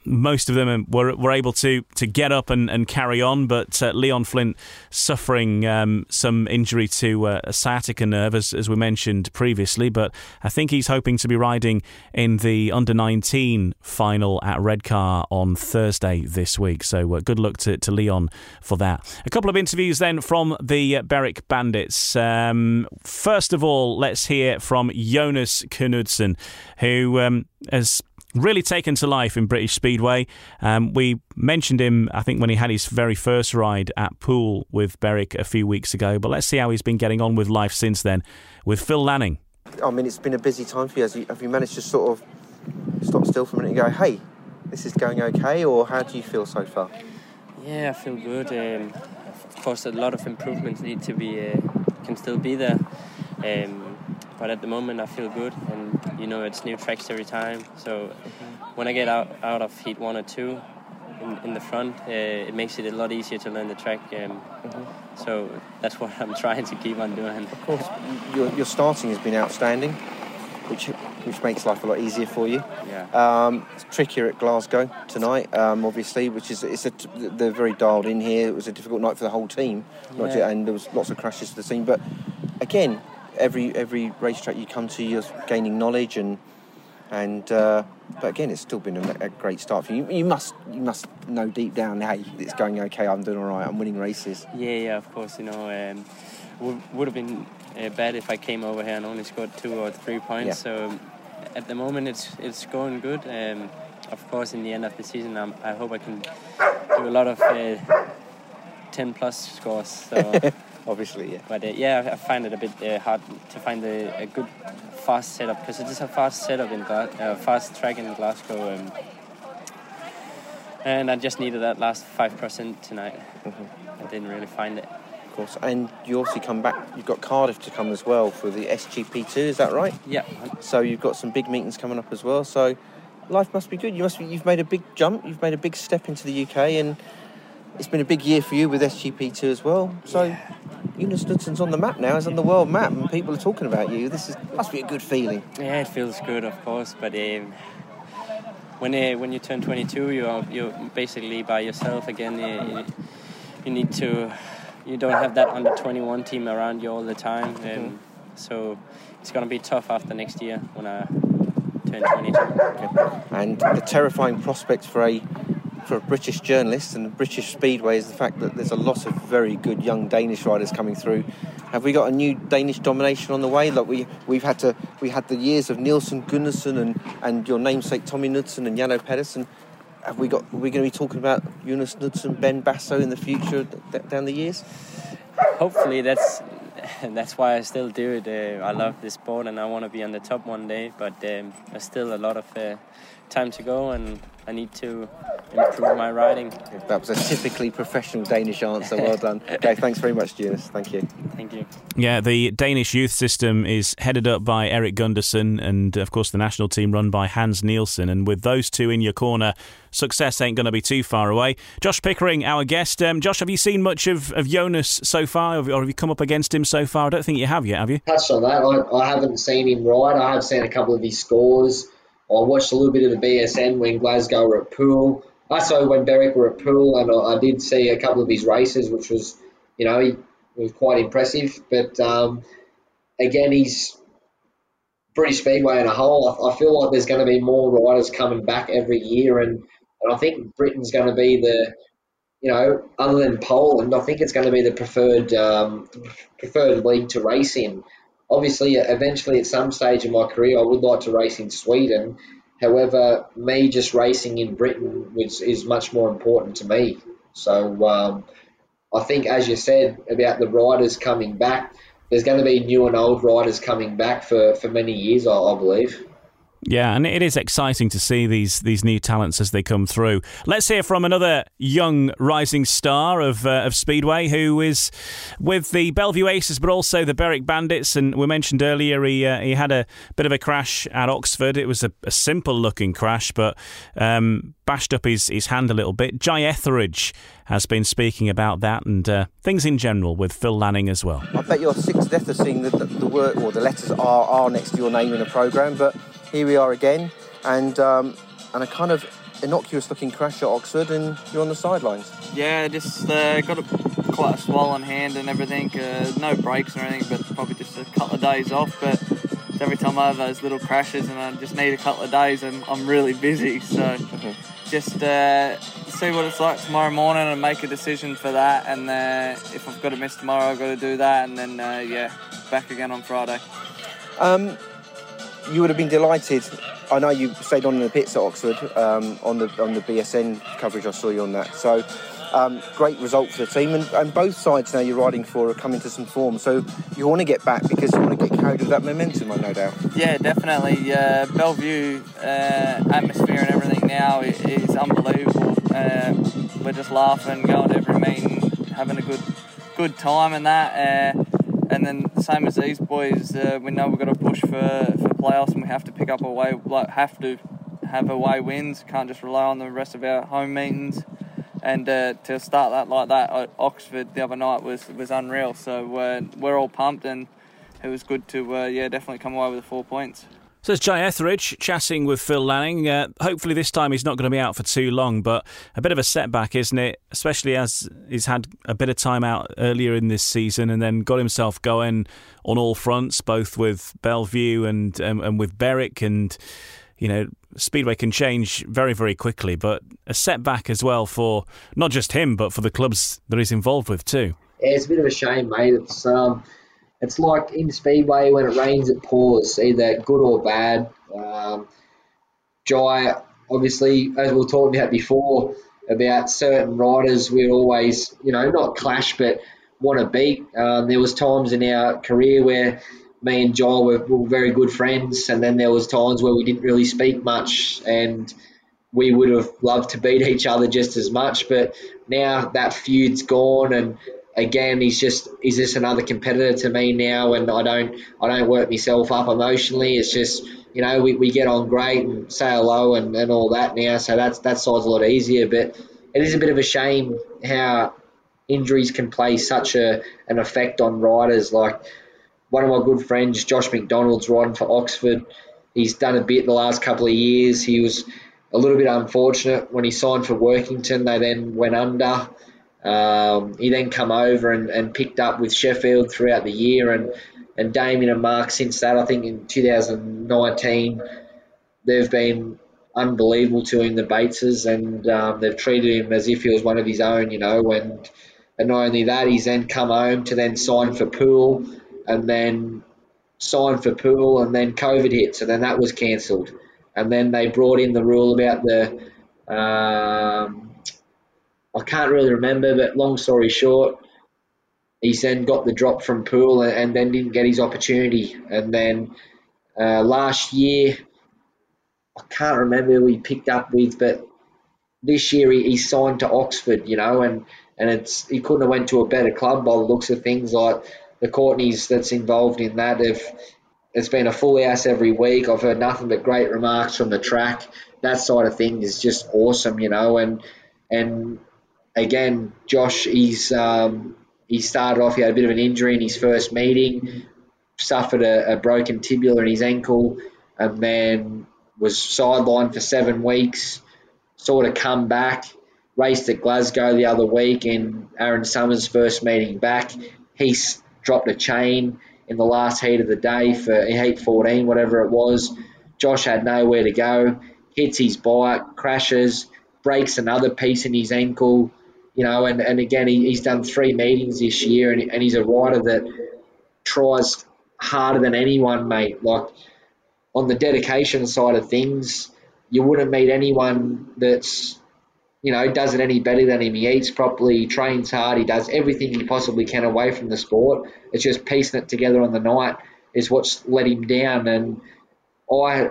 most of them were were able to to get up and, and carry on, but uh, Leon Flint suffering um, some injury to uh, a sciatica nerve, as, as we mentioned previously. But I think he's hoping to be riding in the under 19 final at Redcar on Thursday this week. So uh, good luck to, to Leon for that. A couple of interviews then from the Berwick Bandits. Um, first of all, let's hear from Jonas Knudsen, who um, has really taken to life in British Speedway. Um, we mentioned him, I think, when he had his very first ride at Poole with Berwick a few weeks ago. But let's see how he's been getting on with life since then with Phil Lanning. I mean, it's been a busy time for you. Have you, have you managed to sort of stop still for a minute and go, hey, this is going okay, or how do you feel so far? Yeah, I feel good. Um, of course, a lot of improvements need to be, uh, can still be there. Um, but at the moment I feel good, and you know it's new tracks every time. So when I get out out of heat one or two in, in the front, uh, it makes it a lot easier to learn the track. Um, mm-hmm. So that's what I'm trying to keep on doing. Of course, your, your starting has been outstanding, which which makes life a lot easier for you. Yeah. Um, it's trickier at Glasgow tonight, um, obviously, which is it's a, they're very dialed in here. It was a difficult night for the whole team, yeah. and there was lots of crashes to the scene. But again, every every racetrack you come to, you're gaining knowledge and and uh, but again, it's still been a, a, great start for you. You must you must know deep down, hey, it's going okay. I'm doing all right. I'm winning races. Yeah, yeah, of course. You know, um, would would have been uh, bad if I came over here and only scored two or three points. Yeah. So um, at the moment, it's it's going good. Um, of course, in the end of the season, I'm, i hope I can do a lot of uh, ten plus scores. So. obviously, yeah. But uh, yeah, I find it a bit uh, hard to find a, a, good fast setup because it is a fast setup in Gla- uh, fast track in Glasgow, um, and I just needed that last five percent tonight. Mm-hmm. I didn't really find it. Of course, and you obviously come back. You've got Cardiff to come as well for the SGP2. Is that right? Yeah. So you've got some big meetings coming up as well. So life must be good. You must be. You've made a big jump. You've made a big step into the UK and it's been a big year for you with SGP2 as well. So yeah. Knudsen's on the map now, he's on the world map, and people are talking about you. This is must be a good feeling. Yeah, it feels good, of course, but um, when uh, when you turn 22, you're you're basically by yourself again. You, you, need to you don't have that under 21 team around you all the time, mm-hmm. so it's going to be tough after next year when I turn 22. Okay. And the terrifying prospects for a for British journalist and British Speedway is the fact that there's a lot of very good young Danish riders coming through. Have we got a new Danish domination on the way? Like we we've had to we had the years of Nielsen Gundersen and, and your namesake Tommy Knudsen and Jan O. Pedersen. Have we got? Are we going to be talking about Jonas Knudsen, Ben Basso in the future down the years? Hopefully, that's that's why I still do it. Uh, I love this sport and I want to be on the top one day. But um, there's still a lot of uh, time to go, and I need to improve my riding. That was a typically professional Danish answer. Well done. okay, thanks very much, Jonas. Thank you. Thank you. Yeah, the Danish youth system is headed up by Erik Gundersen, and of course, the national team run by Hans Nielsen. And with those two in your corner, success ain't going to be too far away. Josh Pickering, our guest. Um, Josh, have you seen much of, of Jonas so far, or have you come up against him so far? I don't think you have yet, have you? Touched on that. I, I haven't seen him ride. I have seen a couple of his scores. I watched a little bit of the BSN when Glasgow were at Poole. I saw when Berwick were at Poole, and I, I, did see a couple of his races, which was, you know, he was quite impressive. But um, again, he's British Speedway in a whole. I, I feel like there's going to be more riders coming back every year, and, and I think Britain's going to be the, you know, other than Poland, I think it's going to be the preferred um, preferred league to race in obviously, eventually, at some stage in my career, I would like to race in Sweden. However, me just racing in Britain is, is much more important to me. So um, I think, as you said about the riders coming back, there's going to be new and old riders coming back for, for many years, I, I believe. Yeah, and it is exciting to see these these new talents as they come through. Let's hear from another young rising star of uh, of Speedway who is with the Belle Vue Aces, but also the Berwick Bandits. And we mentioned earlier he uh, he had a bit of a crash at Oxford. It was a, a simple looking crash, but um, bashed up his, his hand a little bit. Jye Etheridge has been speaking about that and uh, things in general with Phil Lanning as well. I bet you're sick to death of seeing the, the, the word or the letters R R next to your name in a programme, but here we are again, and um, and a kind of innocuous looking crash at Oxford and you're on the sidelines. Yeah, just uh, got a, quite a swollen hand and everything. Uh, no breaks or anything, but probably just a couple of days off. But every time I have those little crashes and I just need a couple of days and I'm really busy. So just uh, see what it's like tomorrow morning and make a decision for that. And uh, if I've got to miss tomorrow, I've got to do that. And then, uh, yeah, back again on Friday. Um, you would have been delighted. I know you stayed on in the pits at Oxford um, on the on the BSN coverage. I saw you on that. So um, great result for the team, and, and both sides now you're riding for are coming to some form. So you want to get back because you want to get carried with that momentum. I no doubt. Yeah, definitely. Uh, Belle Vue uh, atmosphere and everything now is unbelievable. Uh, we're just laughing, going to every meeting, having a good good time and that. And then the same as these boys, uh, we know we've got to push for, for playoffs and we have to pick up away, like have to have away wins. Can't just rely on the rest of our home meetings. And uh, to start that like that at Oxford the other night was was unreal. So uh, we're all pumped and it was good to uh, yeah definitely come away with the four points. So it's Jye Etheridge chatting with Phil Lanning. Uh, hopefully, this time he's not going to be out for too long, but a bit of a setback, isn't it? Especially as he's had a bit of time out earlier in this season and then got himself going on all fronts, both with Belle Vue and um, and with Berwick. And, you know, Speedway can change very, very quickly, but a setback as well for not just him, but for the clubs that he's involved with too. Yeah, it's a bit of a shame, mate. It's um, it's like in Speedway when it rains, it pours, either good or bad. Um, Jye, obviously, as we were talking about before, about certain riders, we'd always, you know, not clash, but want to beat. Um, there was times in our career where me and Jye were, were very good friends, and then there was times where we didn't really speak much, and we would have loved to beat each other just as much. But now that feud's gone, and again, he's just he's just another competitor to me now, and I don't I don't work myself up emotionally. It's just you know we, we get on great and say hello and, and all that now, so that's that side's a lot easier. But it is a bit of a shame how injuries can play such a an effect on riders. Like one of my good friends, Josh MacDonald's riding for Oxford. He's done a bit the last couple of years. He was a little bit unfortunate when he signed for Workington. They then went under. Um, he then come over and, and picked up with Sheffield throughout the year, and and Damien and Mark since that. I think in 2019 they've been unbelievable to him, the Bateses, and um, they've treated him as if he was one of his own, you know. And and not only that, he's then come home to then sign for Poole and then signed for Poole and then COVID hit, so then that was cancelled, and then they brought in the rule about the. Um, I can't really remember, but long story short, he's then got the drop from Poole and, then didn't get his opportunity. And then uh, last year, I can't remember who he picked up with, but this year he, he signed to Oxford, you know, and, and it's he couldn't have went to a better club by the looks of things. Like the Courtneys that's involved in that have it's been a full house every week. I've heard nothing but great remarks from the track. That side of things is just awesome, you know, and and again, Josh, he's um, he started off. He had a bit of an injury in his first meeting, suffered a, a broken tibia in his ankle, and then was sidelined for seven weeks. Sort of come back, raced at Glasgow the other week in Aaron Summers' first meeting back. He dropped a chain in the last heat of the day for heat 14, whatever it was. Josh had nowhere to go, hits his bike, crashes, breaks another piece in his ankle, you know, and, and again, he, he's done three meetings this year, and, and he's a rider that tries harder than anyone, mate. Like, on the dedication side of things, you wouldn't meet anyone that's, you know, does it any better than him. He eats properly, he trains hard, he does everything he possibly can away from the sport. It's just piecing it together on the night is what's let him down. And I,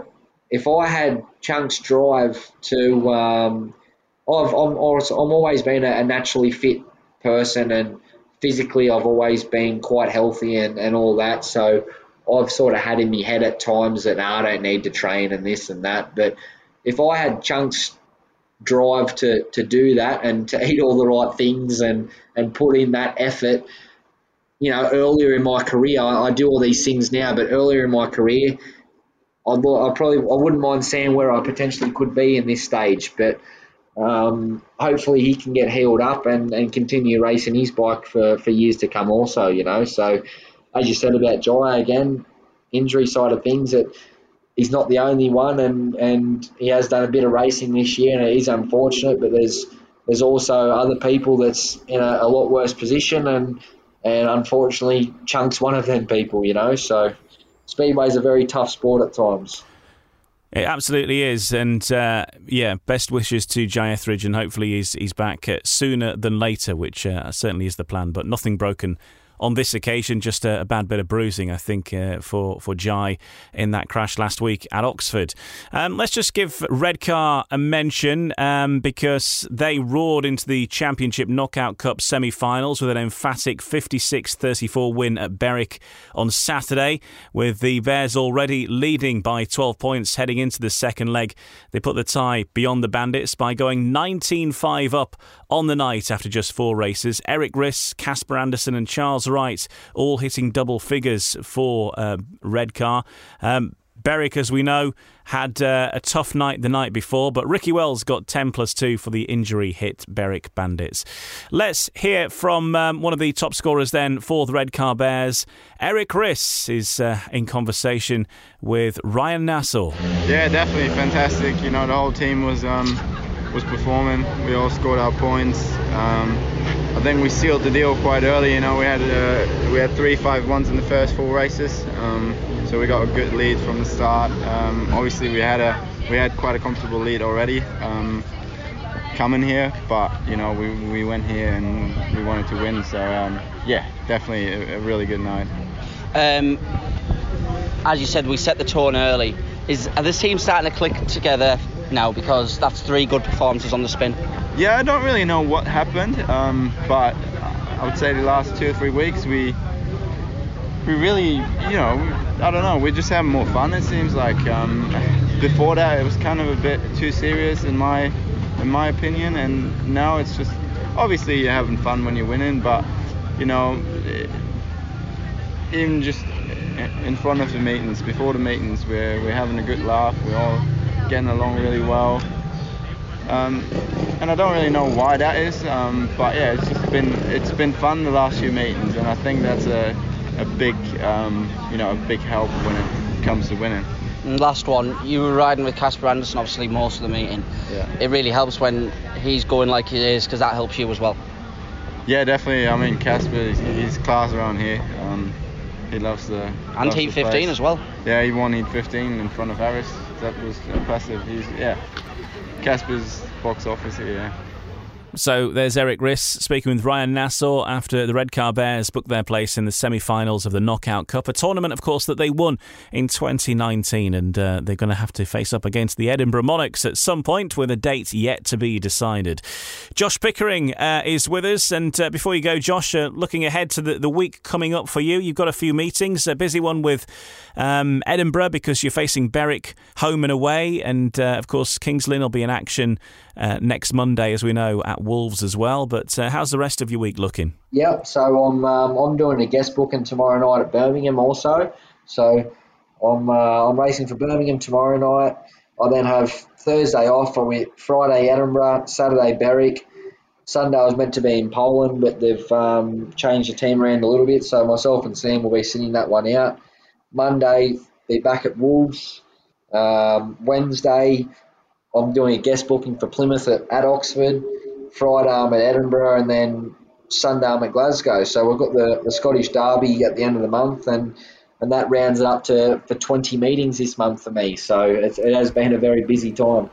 if I had Chunks drive to, um, I've I'm, I'm always been a, naturally fit person, and physically I've always been quite healthy and, and all that. So I've sort of had in my head at times that nah, I don't need to train and this and that. But if I had Chunks drive to, to do that and to eat all the right things and, and put in that effort, you know, earlier in my career, I, I do all these things now, but earlier in my career, I, I probably I wouldn't mind seeing where I potentially could be in this stage, but um, hopefully he can get healed up and, and continue racing his bike for, for years to come. Also, you know, so as you said about Jye again, injury side of things that he's not the only one, and, and he has done a bit of racing this year, and it is unfortunate. But there's there's also other people that's in a, a lot worse position, and and unfortunately, Chunk's one of them people, you know. So Speedway's a very tough sport at times. It absolutely is, and uh, yeah, best wishes to Jye Etheridge, and hopefully he's he's back uh, sooner than later, which uh, certainly is the plan. But nothing broken on this occasion, just a, a bad bit of bruising, I think, uh, for for Jye in that crash last week at Oxford. Um, let's just give Redcar a mention um, because they roared into the Championship Knockout Cup semi-finals with an emphatic 56-34 win at Berwick on Saturday, with the Bears already leading by 12 points heading into the second leg. They put the tie beyond the Bandits by going 19-5 up on the night after just four races. Erik Riss, Casper Anderson, and Charles Wright all hitting double figures for uh, Redcar. Um, Berwick, as we know, had uh, a tough night the night before, but Ricky Wells got 10 plus 2 for the injury hit Berwick Bandits. Let's hear from um, one of the top scorers then for the Redcar Bears. Erik Riss is uh, in conversation with Ryan Nassau. Yeah, definitely fantastic. You know, the whole team was. Um was performing. We all scored our points. Um, I think we sealed the deal quite early. You know, we had uh, we had three five ones in the first four races, um, so we got a good lead from the start. Um, obviously, we had a we had quite a comfortable lead already um, coming here, but you know, we, we went here and we wanted to win. So um, yeah, definitely a, a, really good night. Um, as you said, we set the tone early. Is are the team starting to click together now because that's three good performances on the spin. Yeah, I don't really know what happened, um, but I would say the last two or three weeks we we really, you know, I don't know, we're just having more fun. It seems like um, before that it was kind of a bit too serious in my in my opinion, and now it's just obviously you're having fun when you're winning, but you know, even just in front of the meetings, before the meetings, we're we're having a good laugh. We're all getting along really well. Um, and I don't really know why that is, um, but yeah, it's just been it's been fun the last few meetings, and I think that's a, a big um, you know a big help when it comes to winning. And last one, you were riding with Casper Anderson obviously most of the meeting. Yeah. It really helps when he's going like he is because that helps you as well. Yeah, definitely. I mean, Casper, he's, he's class around here. Um, he loves the and loves Heat 15 as well. Yeah, he won Heat 15 in front of Harris that was impressive. He's yeah, Casper's box office here. Yeah. So there's Erik Riss speaking with Ryan Nassau after the Redcar Bears booked their place in the semi finals of the Knockout Cup, a tournament, of course, that they won in 2019. And uh, they're going to have to face up against the Edinburgh Monarchs at some point with a date yet to be decided. Josh Pickering uh, is with us. And uh, before you go, Josh, uh, looking ahead to the, the week coming up for you, you've got a few meetings, a busy one with um, Edinburgh because you're facing Berwick home and away. And uh, of course, Kings Lynn will be in action uh, next Monday, as we know, at Wolves as well. But uh, how's the rest of your week looking? Yep. So I'm um, I'm doing a guest booking tomorrow night at Birmingham also. So I'm uh, I'm racing for Birmingham tomorrow night. I then have Thursday off. With Friday Edinburgh, Saturday Berwick. Sunday I was meant to be in Poland, but they've um, changed the team around a little bit. So myself and Sam will be sitting that one out. Monday be back at Wolves. Um, Wednesday I'm doing a guest booking for Plymouth at, at Oxford. Friday I'm at Edinburgh, and then Sunday I'm at Glasgow. So we've got the, the Scottish Derby at the end of the month, and and that rounds it up to for 20 meetings this month for me. So it, it has been a very busy time.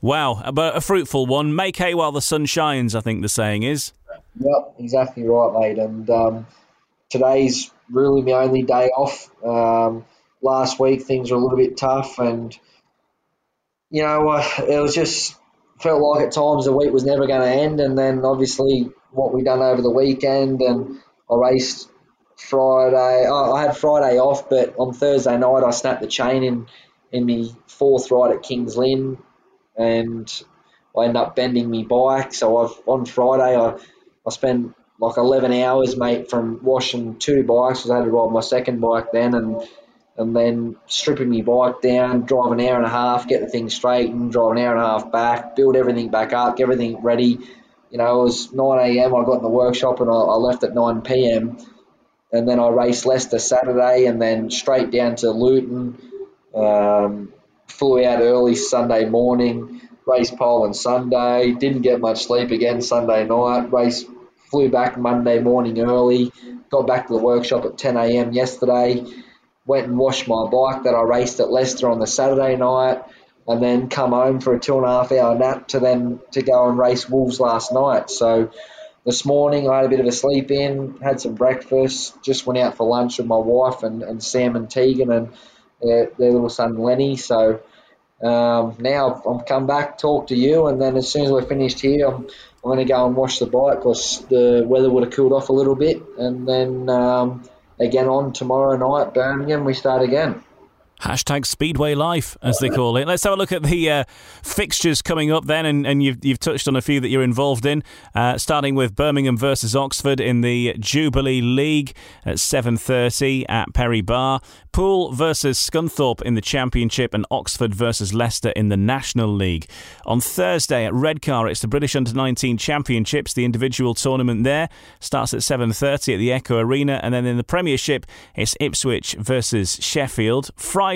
Wow, but a fruitful one. Make hay while the sun shines, I think the saying is. Yep, exactly right, mate. And um, today's really my only day off. Um, last week things were a little bit tough, and you know, uh, it was just felt like at times the week was never going to end, and then obviously what we done over the weekend, and I raced Friday. Oh, I had Friday off, but on Thursday night I snapped the chain in in the fourth ride at Kings Lynn, and I ended up bending my bike. So I've on Friday I I spent like 11 hours, mate, from washing two bikes. I had to ride my second bike then, and and then stripping my bike down, drive an hour and a half, get the thing straightened, drive an hour and a half back, build everything back up, get everything ready. You know, it was 9 a.m. I got in the workshop and I, left at 9 p.m. And then I raced Leicester Saturday and then straight down to Luton. Um, flew out early Sunday morning, raced pole on Sunday, didn't get much sleep again Sunday night, race flew back Monday morning early, got back to the workshop at 10 a.m. yesterday went and washed my bike that I raced at Leicester on the Saturday night, and then come home for a two and a half hour nap to then to go and race Wolves last night. So this morning I had a bit of a sleep in, had some breakfast, just went out for lunch with my wife and, and Sam and Tegan and their, their little son Lenny. So um, now I'm come back, talk to you, and then as soon as we're finished here, I'm, I'm going to go and wash the bike because the weather would have cooled off a little bit, and then. Um, again on tomorrow night, Birmingham. We start again. Hashtag Speedway Life, as they call it. Let's have a look at the uh, fixtures coming up then, and, and you've, you've touched on a few that you're involved in. Uh, starting with Birmingham versus Oxford in the Jubilee League at 7:30 at Perry Barr, Poole versus Scunthorpe in the Championship, and Oxford versus Leicester in the National League. On Thursday at Redcar, it's the British Under 19 Championships. The individual tournament there starts at 7:30 at the Echo Arena, and then in the Premiership, it's Ipswich versus Sheffield. Friday,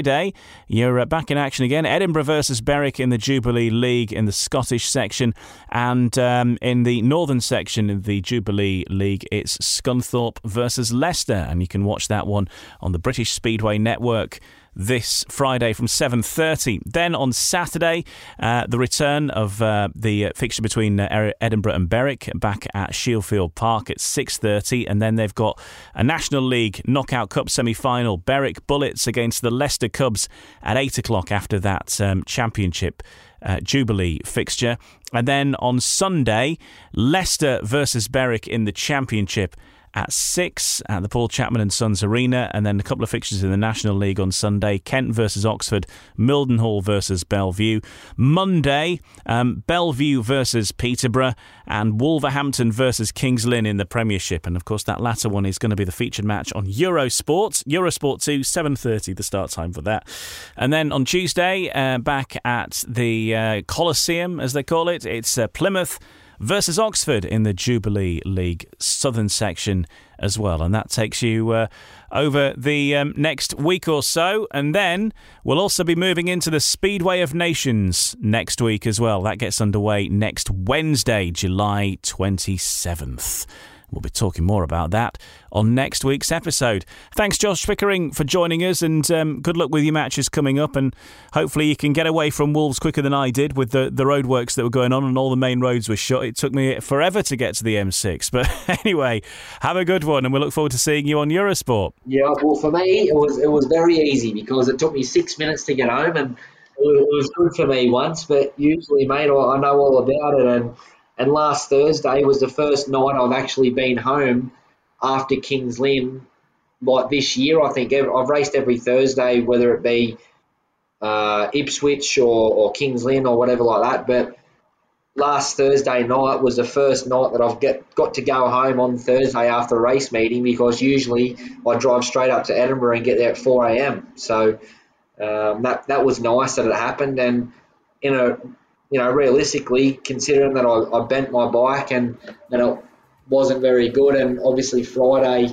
you're uh, back in action again. Edinburgh versus Berwick in the Jubilee League in the Scottish section, and um, in the Northern section of the Jubilee League, it's Scunthorpe versus Leicester, and you can watch that one on the British Speedway Network this Friday from 7:30. Then on Saturday, uh, the return of uh, the fixture between uh, Edinburgh and Berwick back at Shieldfield Park at 6:30, and then they've got a National League Knockout Cup semi-final: Berwick Bullets against the Leicester Cubs at 8 o'clock after that um, championship. Uh, Jubilee fixture. And then on Sunday, Leicester versus Berwick in the Championship at 6 at the Paul Chapman and Sons Arena, and then a couple of fixtures in the National League on Sunday Kent versus Oxford, Mildenhall versus Belle Vue. Monday, um, Belle Vue versus Peterborough, and Wolverhampton versus Kings Lynn in the Premiership. And of course, that latter one is going to be the featured match on Eurosport. Eurosport 2, 7.30, the start time for that. And then on Tuesday, uh, back at the uh, Coliseum, as they call it, it's uh, Plymouth versus Oxford in the Jubilee League Southern section as well. And that takes you uh, over the um, next week or so. And then we'll also be moving into the Speedway of Nations next week as well. That gets underway next Wednesday, July 27th. We'll be talking more about that on next week's episode. Thanks, Josh Pickering, for joining us, and um, good luck with your matches coming up. And hopefully, you can get away from Wolves quicker than I did with the, the roadworks that were going on and all the main roads were shut. It took me forever to get to the M6. But anyway, have a good one, and we look forward to seeing you on Eurosport. Yeah, well, for me, it was it was very easy because it took me six minutes to get home, and it was good for me once. But usually, mate, I know all about it, and and last Thursday was the first night I've actually been home after Kings Lynn, like this year. I think I've raced every Thursday, whether it be uh, Ipswich or, or Kings Lynn or whatever like that. But last Thursday night was the first night that I've get, got to go home on Thursday after race meeting because usually I drive straight up to Edinburgh and get there at 4 a.m. So um, that that was nice that it happened. And in a you know, realistically, considering that I, I bent my bike and, and it wasn't very good, and obviously Friday,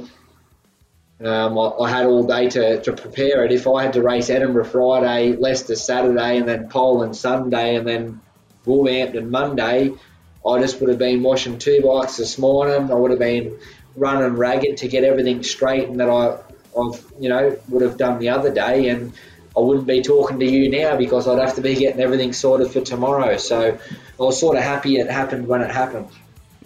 um, I, I, had all day to, to prepare it. If I had to race Edinburgh Friday, Leicester Saturday, and then Poland Sunday, and then Wolverhampton Monday, I just would have been washing two bikes this morning. I would have been running ragged to get everything straight, and that I, I've you know would have done the other day, and I wouldn't be talking to you now because I'd have to be getting everything sorted for tomorrow. So I was sort of happy it happened when it happened.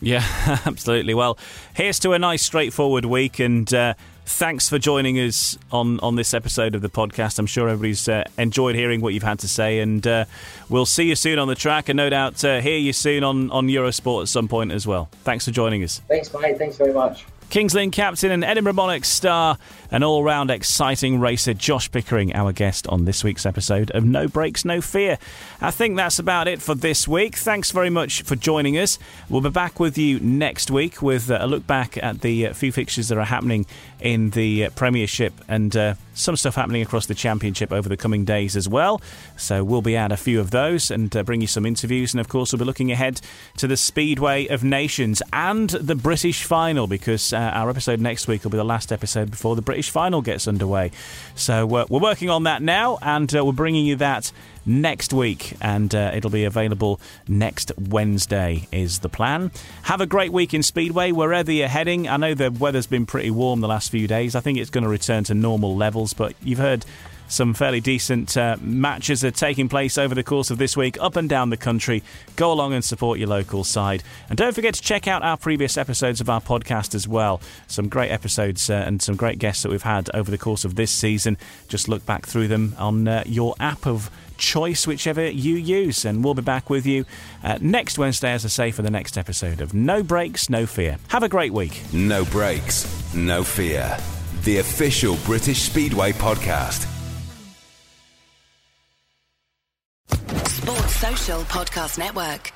Yeah, absolutely. Well, here's to a nice, straightforward week, and uh, thanks for joining us on, on this episode of the podcast. I'm sure everybody's uh, enjoyed hearing what you've had to say, and uh, we'll see you soon on the track, and no doubt uh, hear you soon on, on Eurosport at some point as well. Thanks for joining us. Thanks, mate. Thanks very much. Kings Lynn captain and Edinburgh Monarch star, an all round exciting racer, Josh Pickering, our guest on this week's episode of No Brakes, No Fear. I think that's about it for this week. Thanks very much for joining us. We'll be back with you next week with uh, a look back at the uh, few fixtures that are happening in the Premiership and uh, some stuff happening across the championship over the coming days as well. So we'll be at a few of those and uh, bring you some interviews. And of course, we'll be looking ahead to the Speedway of Nations and the British final because uh, our episode next week will be the last episode before the British final gets underway. So uh, we're working on that now and uh, we're bringing you that next week, and uh, it'll be available next Wednesday, is the plan. Have a great week in Speedway, wherever you're heading. I know the weather's been pretty warm the last few days. I think it's going to return to normal levels, but you've heard some fairly decent uh, matches are taking place over the course of this week up and down the country. Go along and support your local side. And don't forget to check out our previous episodes of our podcast as well. Some great episodes uh, and some great guests that we've had over the course of this season. Just look back through them on uh, your app of choice, whichever you use. And we'll be back with you uh, next Wednesday, as I say, for the next episode of No Brakes, No Fear. Have a great week. No Brakes, No Fear. The official British Speedway podcast. Sports Social Podcast Network.